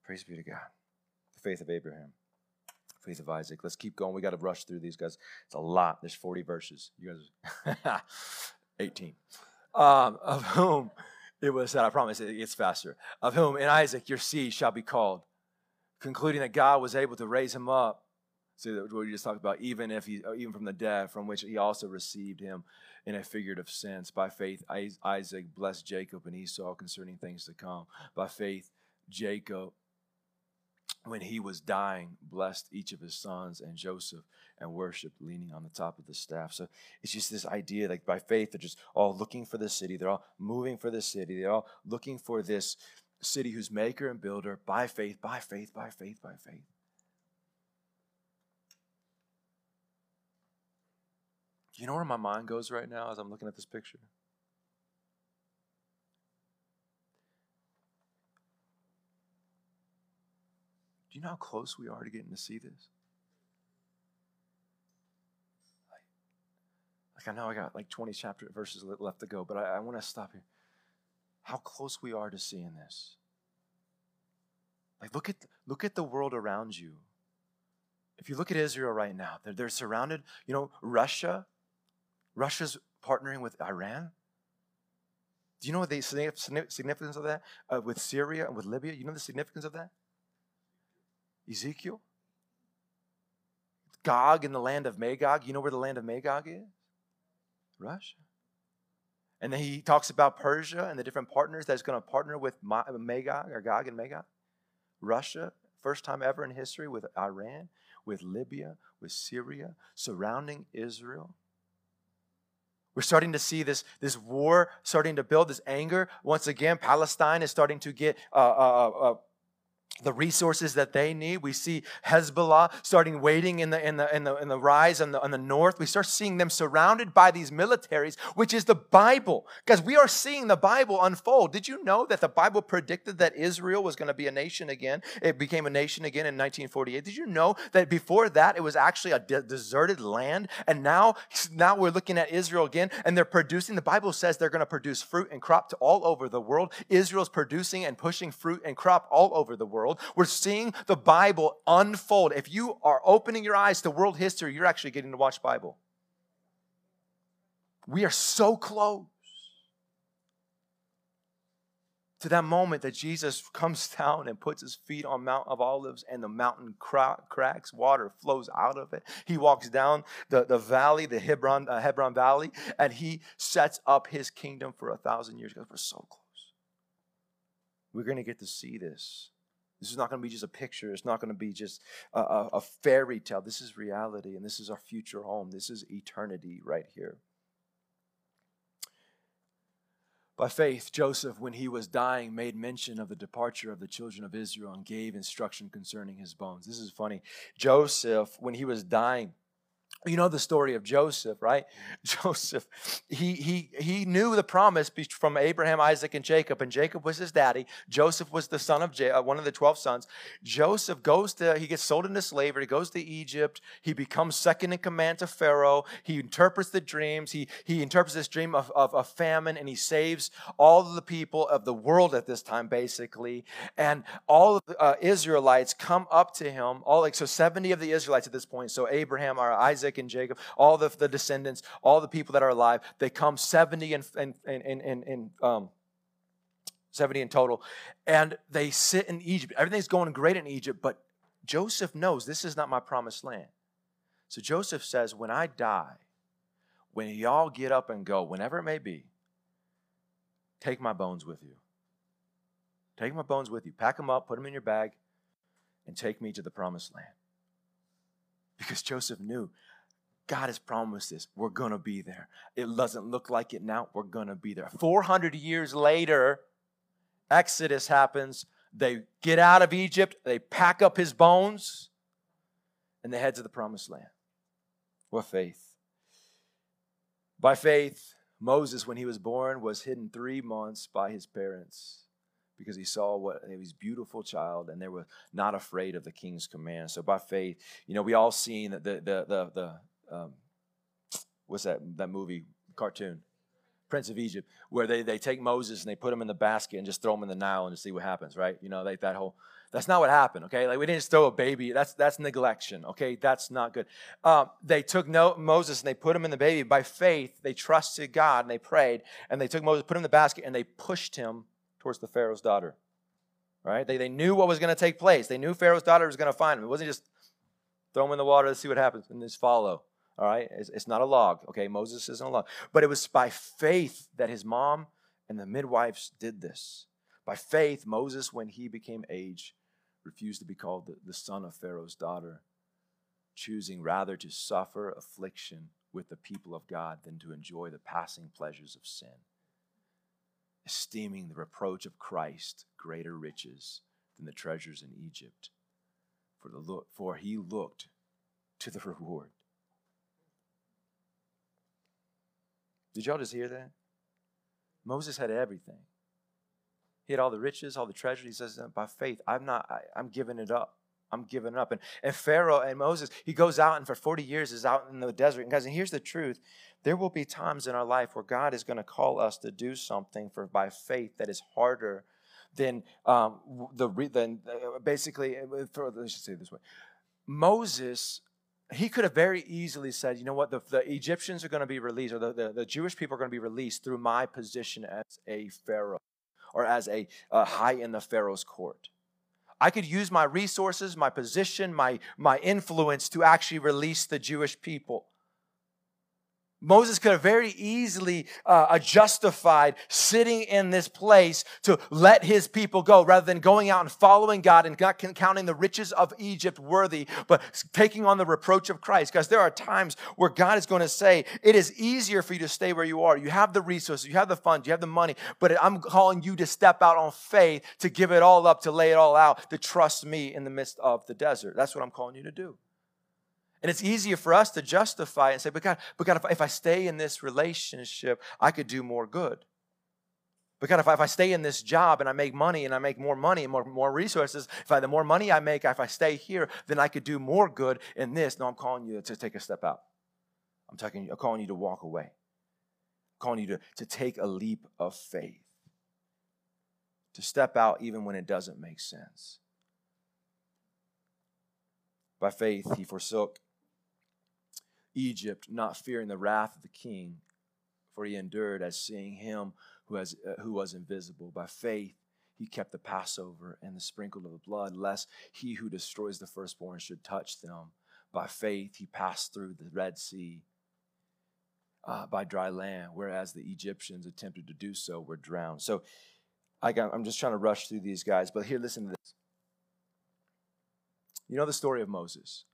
Speaker 2: Praise be to God. The faith of Abraham, faith of Isaac. Let's keep going. We got to rush through these guys. It's a lot. There's 40 verses. You guys, 18. Um, of whom it was said, I promise it gets faster. Of whom in Isaac your seed shall be called concluding that God was able to raise him up. See what we just talked about, even if he, even from the dead, from which he also received him in a figurative sense. By faith, Isaac blessed Jacob and Esau concerning things to come. By faith, Jacob, when he was dying, blessed each of his sons and Joseph and worshiped leaning on the top of the staff. So it's just this idea like by faith, they're just all looking for the city. They're all moving for the city. They're all looking for this city whose maker and builder by faith, by faith, by faith, by faith. You know where my mind goes right now as I'm looking at this picture? Do you know how close we are to getting to see this? Like, I know I got like 20 chapter verses left to go, but I, I want to stop here how close we are to seeing this. Like look at look at the world around you. If you look at Israel right now, they're, they're surrounded, you know, Russia, Russia's partnering with Iran. Do you know the significance of that? Uh, with Syria and with Libya, you know the significance of that? Ezekiel? Gog in the land of Magog. You know where the land of Magog is? Russia. And then he talks about Persia and the different partners that's going to partner with Magog or Gog and Magog. Russia, first time ever in history with Iran, with Libya, with Syria, surrounding Israel. We're starting to see this, this war starting to build, this anger. Once again, Palestine is starting to get uh, uh, uh, uh the resources that they need. We see Hezbollah starting waiting in the in the in the in the rise in the, in the north. We start seeing them surrounded by these militaries, which is the Bible, because we are seeing the Bible unfold. Did you know that the Bible predicted that Israel was going to be a nation again? It became a nation again in 1948. Did you know that before that it was actually a de- deserted land, and now now we're looking at Israel again, and they're producing. The Bible says they're going to produce fruit and crop to all over the world. Israel's producing and pushing fruit and crop all over the world world. We're seeing the Bible unfold. If you are opening your eyes to world history, you're actually getting to watch Bible. We are so close to that moment that Jesus comes down and puts his feet on Mount of Olives and the mountain cracks, water flows out of it. He walks down the, the valley, the Hebron, uh, Hebron Valley, and he sets up his kingdom for a thousand years. Because we're so close. We're going to get to see this. This is not going to be just a picture. It's not going to be just a, a, a, fairy tale. This is reality, and this is our future home. This is eternity right here. By faith, Joseph, when he was dying, made mention of the departure of the children of Israel and gave instruction concerning his bones. This is funny. Joseph, when he was dying, you know the story of Joseph, right? Joseph, he, he, he knew the promise from Abraham, Isaac, and Jacob, and Jacob was his daddy. Joseph was the son of uh, one of the 12 sons. Joseph goes to, he gets sold into slavery, He goes to Egypt. He becomes second in command to Pharaoh. He interprets the dreams. He, he interprets this dream of, of a famine, and he saves all of the people of the world at this time, basically. And all of the uh, Israelites come up to him, all like, so 70 of the Israelites at this point. So Abraham or Isaac, Isaac and Jacob, all the, the descendants, all the people that are alive, they come 70 and, um, 70 in total, and they sit in Egypt. Everything's going great in Egypt, but Joseph knows this is not my promised land. So Joseph says, When I die, when y'all get up and go, whenever it may be, take my bones with you. Take my bones with you. Pack them up, put them in your bag, and take me to the promised land. Because Joseph knew God has promised this. We're going to be there. It doesn't look like it now. We're going to be there. 400 years later, Exodus happens. They get out of Egypt, they pack up his bones, and they head to the promised land. What faith? By faith, Moses, when he was born, was hidden three months by his parents because he saw what was beautiful child and they were not afraid of the king's command. So by faith, you know, we all seen that the the the the, um, what's that that movie cartoon prince of egypt where they, they take moses and they put him in the basket and just throw him in the nile and just see what happens right? You know like that whole that's not what happened okay? Like we didn't just throw a baby that's that's neglection okay? That's not good. Um, they took no, moses and they put him in the baby. By faith they trusted god and they prayed and they took moses put him in the basket and they pushed him towards the pharaoh's daughter right? They, they knew what was going to take place. They knew pharaoh's daughter was going to find him. It wasn't just throw him in the water let's see what happens and just follow all right? It's, it's not a log, okay? Moses isn't a log. But it was by faith that his mom and the midwives did this. By faith, Moses, when he became age, refused to be called the, the son of Pharaoh's daughter, choosing rather to suffer affliction with the people of God than to enjoy the passing pleasures of sin, esteeming the reproach of Christ greater riches than the treasures in Egypt. For, the look, for he looked to the reward. Did y'all just hear that? Moses had everything. He had all the riches, all the treasure. He says, by faith, I'm not, I, I'm giving it up. I'm giving it up. And, and Pharaoh and Moses, he goes out and for 40 years is out in the desert. And guys, and here's the truth. There will be times in our life where God is going to call us to do something for by faith that is harder than um, the than uh, basically. Uh, let's just say this way: Moses he could have very easily said, you know what, the, the Egyptians are going to be released, or the, the, the, Jewish people are going to be released through my position as a Pharaoh or as a uh, high in the Pharaoh's court. I could use my resources, my position, my, my influence to actually release the Jewish people. Moses could have very easily uh, justified sitting in this place to let his people go rather than going out and following God and not counting the riches of Egypt worthy, but taking on the reproach of Christ. Because there are times where God is going to say, It is easier for you to stay where you are. You have the resources, you have the funds, you have the money, but I'm calling you to step out on faith, to give it all up, to lay it all out, to trust me in the midst of the desert. That's what I'm calling you to do. And it's easier for us to justify and say, but God, but God if, if I stay in this relationship, I could do more good. But God, if I, if I stay in this job and I make money and I make more money and more, more resources, if I, the more money I make, if I stay here, then I could do more good in this. No, I'm calling you to take a step out. I'm, talking, I'm calling you to walk away. I'm calling you to, to take a leap of faith. To step out even when it doesn't make sense. By faith, he forsook Egypt, not fearing the wrath of the king, for he endured as seeing him who, has, uh, who was invisible. By faith, he kept the Passover and the sprinkle of the blood, lest he who destroys the firstborn should touch them. By faith, he passed through the Red Sea uh, by dry land, whereas the Egyptians attempted to do so were drowned. So I got, I am just trying to rush through these guys, but here, listen to this. You know the story of Moses.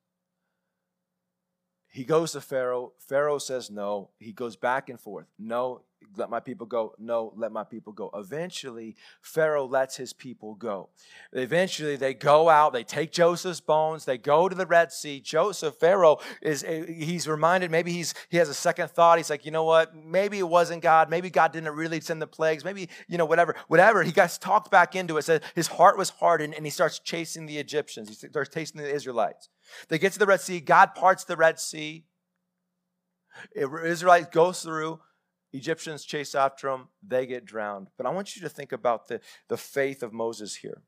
Speaker 2: He goes to Pharaoh. Pharaoh says no. He goes back and forth. No, let my people go. No, let my people go. Eventually, Pharaoh lets his people go. Eventually, they go out. They take Joseph's bones. They go to the Red Sea. Joseph, Pharaoh is eh, he's reminded. Maybe he's he has a second thought. He's like, you know what? Maybe it wasn't God. Maybe God didn't really send the plagues. Maybe you know whatever, whatever. He gets talked back into it. Says his heart was hardened, and he starts chasing the Egyptians. He starts chasing the Israelites. They get to the Red Sea. God parts the Red Sea. Israelites goes through. Egyptians chase after them. They get drowned. But I want you to think about the, the faith of Moses here.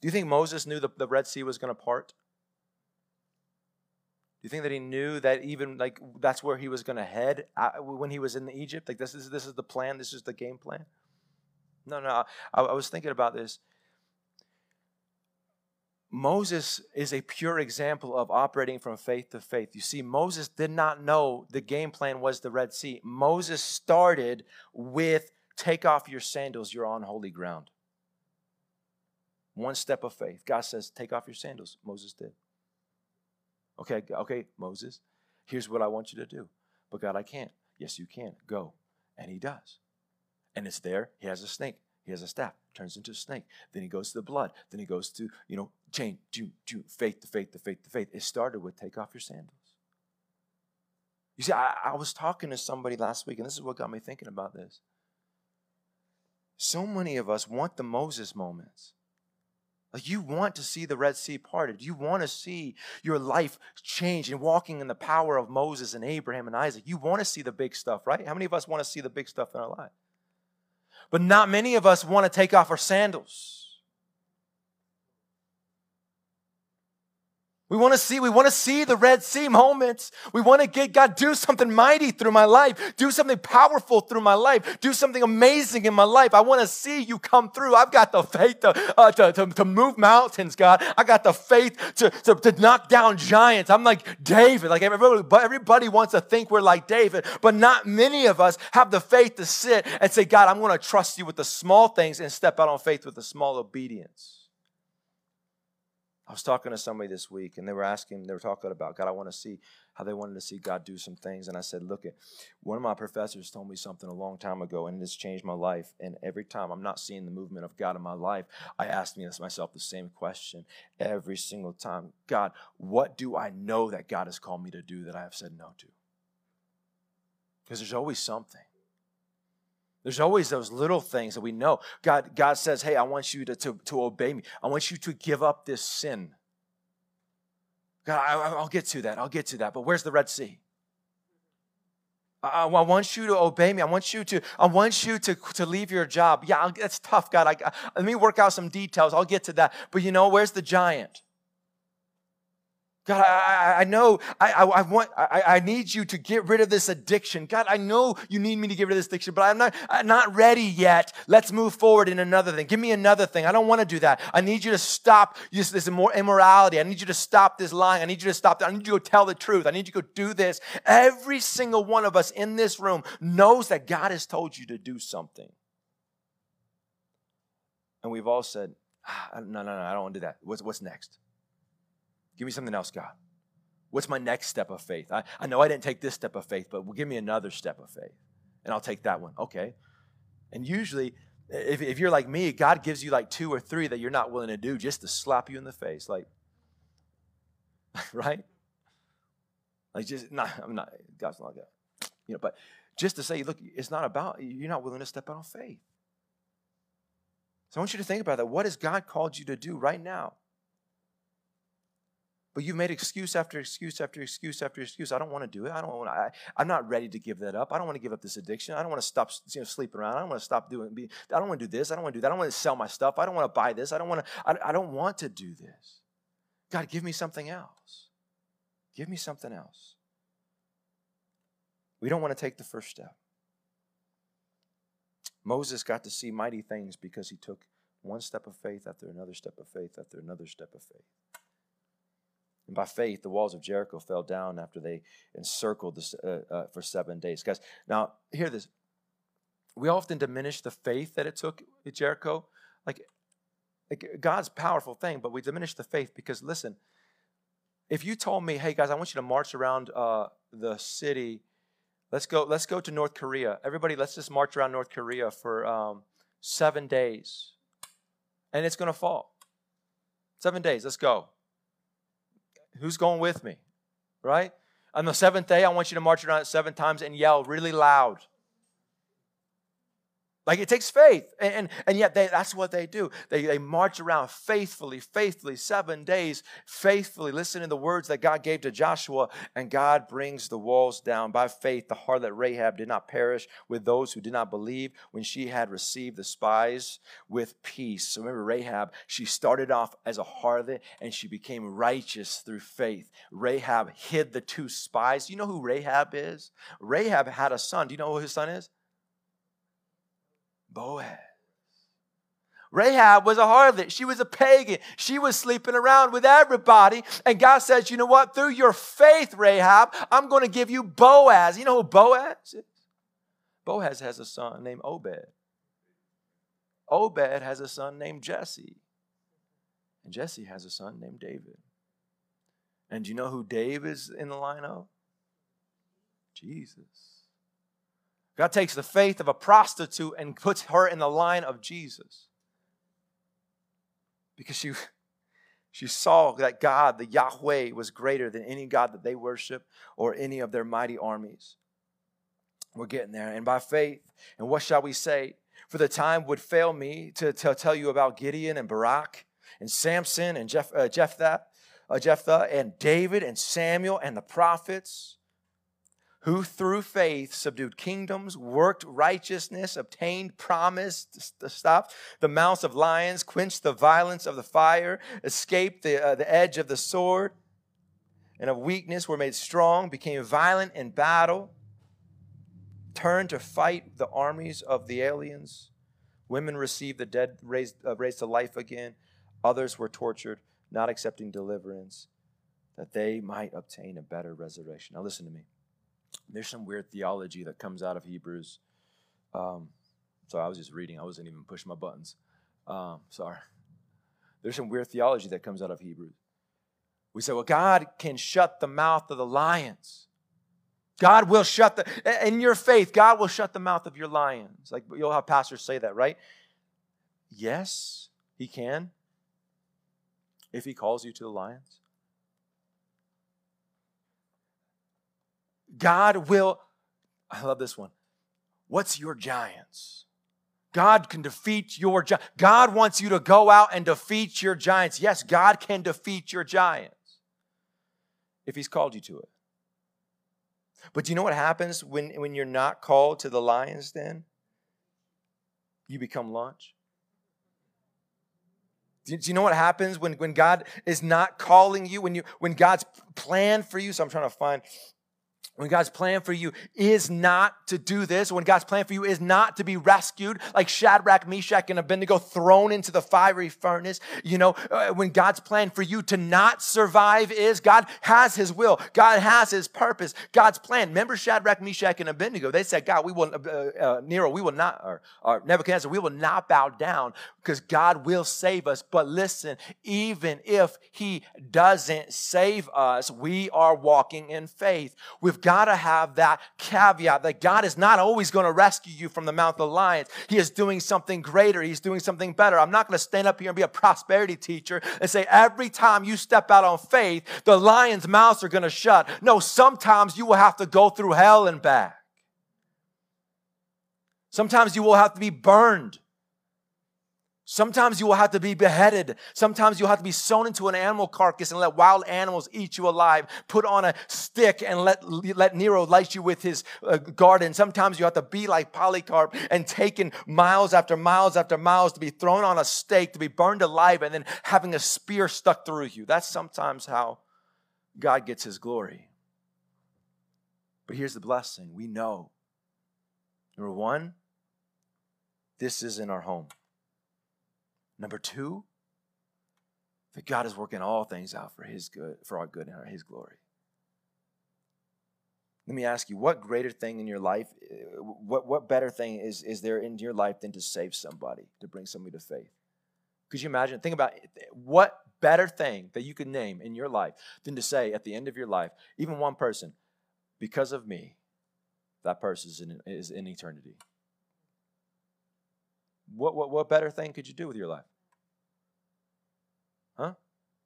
Speaker 2: Do you think Moses knew the, the Red Sea was going to part? Do you think that he knew that even like that's where he was going to head uh, when he was in Egypt? Like this is this is the plan. This is the game plan. No, no. I, I was thinking about this. Moses is a pure example of operating from faith to faith. You see, Moses did not know the game plan was the Red Sea. Moses started with take off your sandals, you're on holy ground. One step of faith. God says, take off your sandals. Moses did. Okay, okay, Moses, here's what I want you to do. But God, I can't. Yes, you can. Go. And he does. And it's there. He has a snake. He has a staff, turns into a snake. Then he goes to the blood. Then he goes to, you know, chain, do, do, faith to faith to faith to faith. It started with take off your sandals. You see, I, I was talking to somebody last week, and this is what got me thinking about this. So many of us want the Moses moments. Like you want to see the Red Sea parted. You want to see your life change and walking in the power of Moses and Abraham and Isaac. You want to see the big stuff, right? How many of us want to see the big stuff in our life? But not many of us want to take off our sandals. We want to see, we want to see the Red Sea moments. We want to get God do something mighty through my life, do something powerful through my life, do something amazing in my life. I want to see you come through. I've got the faith to, uh, to, to, to, move mountains, God. I got the faith to, to, to knock down giants. I'm like David. Like everybody, everybody wants to think we're like David, but not many of us have the faith to sit and say, God, I'm going to trust you with the small things and step out on faith with the small obedience. I was talking to somebody this week and they were asking, they were talking about God, I want to see how they wanted to see God do some things. And I said, Look, one of my professors told me something a long time ago and it has changed my life. And every time I'm not seeing the movement of God in my life, I ask myself the same question every single time God, what do I know that God has called me to do that I have said no to? Because there's always something. There's always those little things that we know. God, God says, Hey, I want you to, to, to obey me. I want you to give up this sin. God, I, will get to that. I'll get to that. But where's the Red Sea? I, I, want you to obey me. I want you to. I want you to, to leave your job. Yeah, that's tough, God. I, let me work out some details. I'll get to that. But you know, where's the giant? God, I, I know I, I, want I, I need you to get rid of this addiction. God, I know you need me to get rid of this addiction, but I'm not I'm not ready yet. Let's move forward in another thing. Give me another thing. I don't want to do that. I need you to stop this, this immorality. I need you to stop this lying. I need you to stop that. I need you to go tell the truth. I need you to go do this. Every single one of us in this room knows that God has told you to do something. And we've all said, ah, no, no, no, I don't want to do that. What's, what's next? Give me something else, God. What's my next step of faith? I, I know I didn't take this step of faith, but give me another step of faith. And I'll take that one. Okay. And usually, if, if you're like me, God gives you like two or three that you're not willing to do just to slap you in the face. Like, right? Like, just, not, I'm not, God's not that. You know, but just to say, look, it's not about, you're not willing to step out on faith. So I want you to think about that. What has God called you to do right now? But you've made excuse after excuse after excuse after excuse. I don't want to do it. I don't want. I, I'm not ready to give that up. I don't want to give up this addiction. I don't want to stop you know, sleeping around. I don't want to stop doing. Be, I don't want to do this. I don't want to do that. I don't want to sell my stuff. I don't want to buy this. I don't want to. I, I don't want to do this. God, give me something else. Give me something else. We don't want to take the first step. Moses got to see mighty things because he took one step of faith after another step of faith after another step of faith. And by faith, the walls of Jericho fell down after they encircled this, uh, uh, for seven days. Guys, now hear this. We often diminish the faith that it took at Jericho. Like, like God's powerful thing, but we diminish the faith because listen, if you told me, hey guys, I want you to march around uh, the city, let's go, let's go to North Korea. Everybody, let's just march around North Korea for um, seven days, and it's going to fall. Seven days, let's go. Who's going with me? Right? On the seventh day, I want you to march around seven times and yell really loud. Like it takes faith. And, and, and yet they, that's what they do. They, they march around faithfully, faithfully, seven days, faithfully, listening to the words that God gave to Joshua. And God brings the walls down. By faith, the harlot Rahab did not perish with those who did not believe when she had received the spies with peace. So remember, Rahab, she started off as a harlot and she became righteous through faith. Rahab hid the two spies. You know who Rahab is? Rahab had a son. Do you know who his son is? Boaz. Rahab was a harlot. She was a pagan. She was sleeping around with everybody. And God says, you know what? Through your faith, Rahab, I'm going to give you Boaz. You know who Boaz is? Boaz has a son named Obed. Obed has a son named Jesse. And Jesse has a son named David. And do you know who Dave is in the line of? Jesus. God takes the faith of a prostitute and puts her in the line of Jesus. Because she, she saw that God, the Yahweh, was greater than any God that they worship or any of their mighty armies. We're getting there. And by faith, and what shall we say? For the time would fail me to, to tell you about Gideon and Barak and Samson and Jeff, uh, Jephthah, uh, Jephthah and David and Samuel and the prophets who through faith subdued kingdoms, worked righteousness, obtained promise, stopped the mouths of lions, quenched the violence of the fire, escaped the, uh, the edge of the sword, and of weakness were made strong, became violent in battle, turned to fight the armies of the aliens. Women received the dead raised, uh, raised to life again. Others were tortured, not accepting deliverance, that they might obtain a better resurrection. Now, listen to me. There's some weird theology that comes out of Hebrews. Um, so I was just reading. I wasn't even pushing my buttons. Um, sorry. There's some weird theology that comes out of Hebrews. We say, well, God can shut the mouth of the lions. God will shut the, in your faith, God will shut the mouth of your lions. Like you'll have pastors say that, right? Yes, He can. If He calls you to the lions. God will, I love this one. What's your giants? God can defeat your giants. God wants you to go out and defeat your giants. Yes, God can defeat your giants if He's called you to it. But do you know what happens when, when you're not called to the lion's den? You become lunch. Do you know what happens when, when God is not calling you, when you when God's plan for you? So I'm trying to find when God's plan for you is not to do this, when God's plan for you is not to be rescued, like Shadrach, Meshach, and Abednego thrown into the fiery furnace, you know, uh, when God's plan for you to not survive is God has his will, God has his purpose, God's plan. Remember Shadrach, Meshach, and Abednego? They said, God, we will, uh, uh, Nero, we will not, or, or Nebuchadnezzar, we will not bow down because God will save us. But listen, even if he doesn't save us, we are walking in faith. We've got to have that caveat that God is not always going to rescue you from the mouth of lions. He is doing something greater. He's doing something better. I'm not going to stand up here and be a prosperity teacher and say every time you step out on faith, the lion's mouths are going to shut. No, sometimes you will have to go through hell and back. Sometimes you will have to be burned. Sometimes you will have to be beheaded. Sometimes you'll have to be sewn into an animal carcass and let wild animals eat you alive. Put on a stick and let, let Nero light you with his uh, garden. Sometimes you have to be like Polycarp and taken miles after miles after miles to be thrown on a stake, to be burned alive, and then having a spear stuck through you. That's sometimes how God gets his glory. But here's the blessing we know. Number one, this is in our home. Number two, that God is working all things out for his good, for our good and his glory. Let me ask you, what greater thing in your life, uh, what, what better thing is, is there in your life than to save somebody, to bring somebody to faith? Could you imagine? Think about it. what better thing that you could name in your life than to say at the end of your life, even one person, because of me, that person is in, is in eternity. What, what, what better thing could you do with your life? Huh?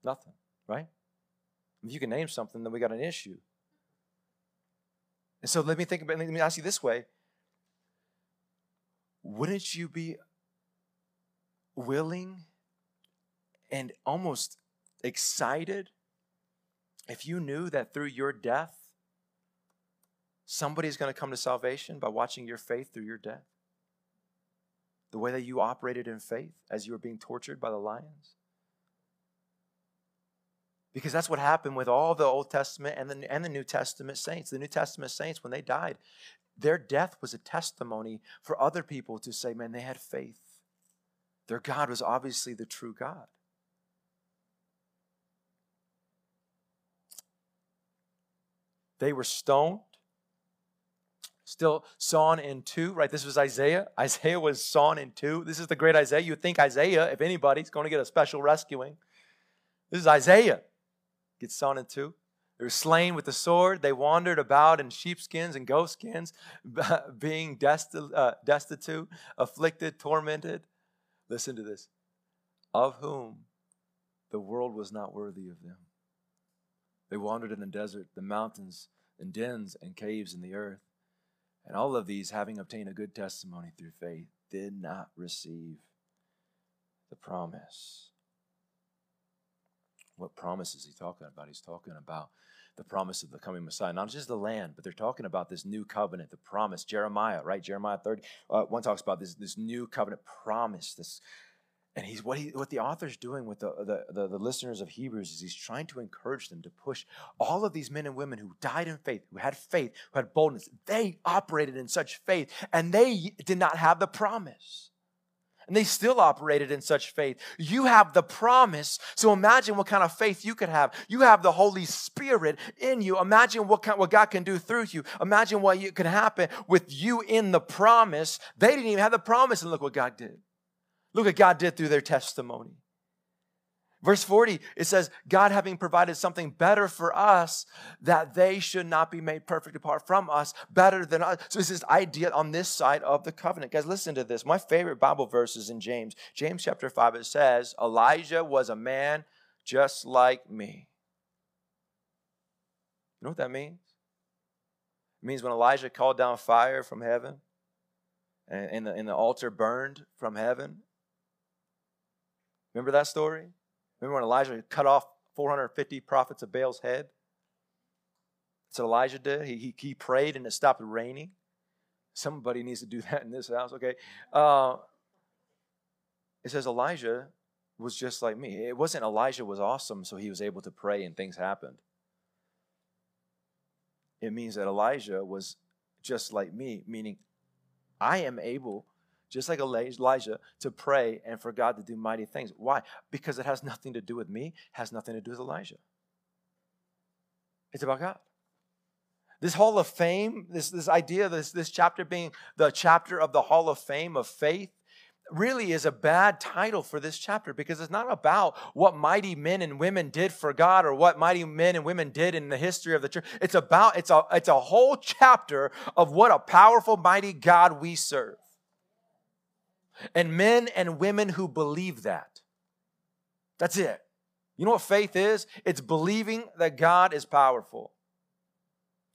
Speaker 2: Nothing, right? If you can name something, then we got an issue. And so let me think about let me ask you this way. Wouldn't you be willing and almost excited if you knew that through your death, somebody's going to come to salvation by watching your faith through your death? The way that you operated in faith as you were being tortured by the lions? Because that's what happened with all the Old Testament and the, and the New Testament saints. The New Testament saints, when they died, their death was a testimony for other people to say, man, they had faith. Their God was obviously the true God. They were stoned still sawn in two, right? This was Isaiah. Isaiah was sawn in two. This is the great Isaiah. You would think Isaiah, if anybody's going to get a special rescuing. This is Isaiah. Gets sawn in two. They were slain with the sword. They wandered about in sheepskins and goatskins, being desti- uh, destitute, afflicted, tormented. Listen to this. Of whom the world was not worthy of them. They wandered in the desert, the mountains, and dens and caves in the earth. And all of these, having obtained a good testimony through faith, did not receive the promise. What promise is he talking about? He's talking about the promise of the coming Messiah, not just the land, but they're talking about this new covenant, the promise. Jeremiah, right? Jeremiah 30, uh, one talks about this, this new covenant promise, this and he's what he what the author's doing with the, the, the, the, listeners of Hebrews is he's trying to encourage them to push all of these men and women who died in faith, who had faith, who had boldness. They operated in such faith, and they did not have the promise. And they still operated in such faith. You have the promise. So imagine what kind of faith you could have. You have the Holy Spirit in you. Imagine what, kind, what God can do through you. Imagine what you, can happen with you in the promise. They didn't even have the promise, and look what God did. Look what God did through their testimony. Verse 40, it says, God having provided something better for us, that they should not be made perfect apart from us, better than us. So it's this idea on this side of the covenant. Guys, listen to this. My favorite Bible verse is in James. James chapter 5, it says, Elijah was a man just like me. You know what that means? It means when Elijah called down fire from heaven and, and, the, and the altar burned from heaven, Remember that story? Remember when Elijah cut off 450 prophets of Baal's head? That's what Elijah did. He, he, he prayed and it stopped raining. Somebody needs to do that in this house, okay? Uh, it says Elijah was just like me. It wasn't Elijah was awesome, so he was able to pray and things happened. It means that Elijah was just like me, meaning I am able, just like Elijah, to pray and for God to do mighty things. Why? Because it has nothing to do with me, has nothing to do with Elijah. It's about God. This Hall of Fame, this, this idea, this, this chapter being the chapter of the Hall of Fame of faith, really is a bad title for this chapter because it's not about what mighty men and women did for God or what mighty men and women did in the history of the church. It's about it's a it's a whole chapter of what a powerful mighty God we serve. And men and women who believe that. That's it. You know what faith is? It's believing that God is powerful.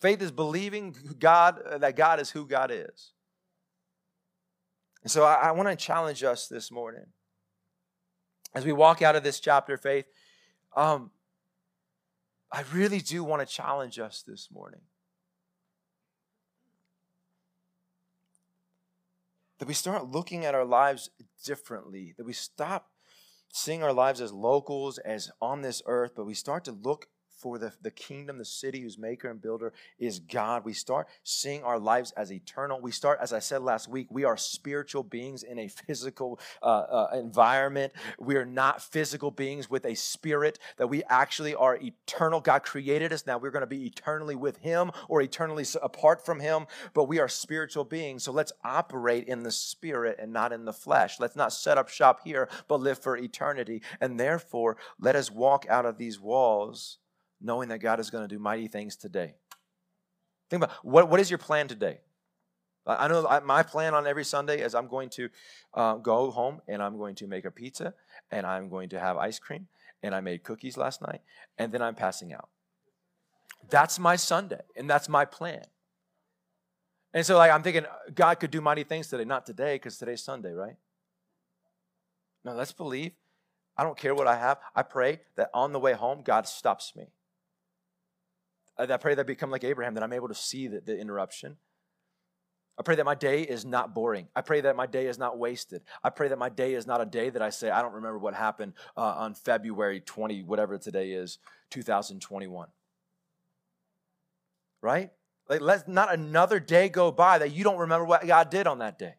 Speaker 2: Faith is believing God that God is who God is. And so I, I want to challenge us this morning. As we walk out of this chapter of faith, um, I really do want to challenge us this morning. That we start looking at our lives differently, that we stop seeing our lives as locals, as on this earth, but we start to look for the, the kingdom, the city whose maker and builder is God. We start seeing our lives as eternal. We start, as I said last week, we are spiritual beings in a physical uh, uh, environment. We are not physical beings with a spirit, that we actually are eternal. God created us. Now we're going to be eternally with Him or eternally apart from Him, but we are spiritual beings. So let's operate in the spirit and not in the flesh. Let's not set up shop here, but live for eternity. And therefore, let us walk out of these walls knowing that God is going to do mighty things today. Think about what, what is your plan today? I know my plan on every Sunday is I'm going to uh, go home and I'm going to make a pizza and I'm going to have ice cream and I made cookies last night and then I'm passing out. That's my Sunday and that's my plan. And so like I'm thinking God could do mighty things today, not today because today's Sunday, right? No, let's believe. I don't care what I have. I pray that on the way home God stops me. I pray that I become like Abraham, that I'm able to see the, the interruption. I pray that my day is not boring. I pray that my day is not wasted. I pray that my day is not a day that I say, I don't remember what happened uh, on February 20, whatever today is, 2021. Right? Like, let not another day go by that you don't remember what God did on that day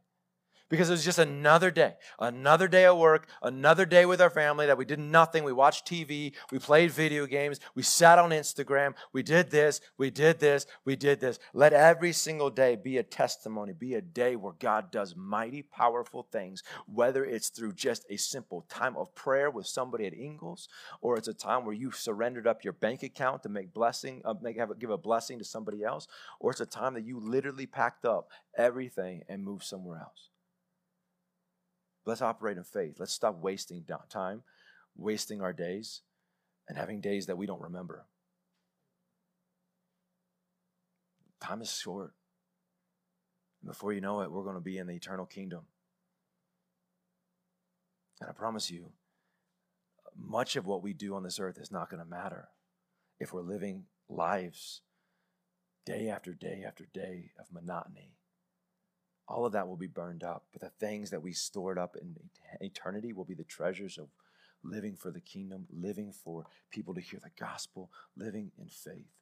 Speaker 2: because it was just another day, another day at work, another day with our family that we did nothing. We watched TV, we played video games, we sat on Instagram, we did this, we did this, we did this. Let every single day be a testimony, be a day where God does mighty, powerful things, whether it's through just a simple time of prayer with somebody at Ingles, or it's a time where you surrendered up your bank account to make blessing, uh, make, have, give a blessing to somebody else, or it's a time that you literally packed up everything and moved somewhere else. Let's operate in faith. Let's stop wasting time, wasting our days, and having days that we don't remember. Time is short. Before you know it, we're going to be in the eternal kingdom. And I promise you, much of what we do on this earth is not going to matter if we're living lives day after day after day of monotony all of that will be burned up. But the things that we stored up in eternity will be the treasures of living for the kingdom, living for people to hear the gospel, living in faith.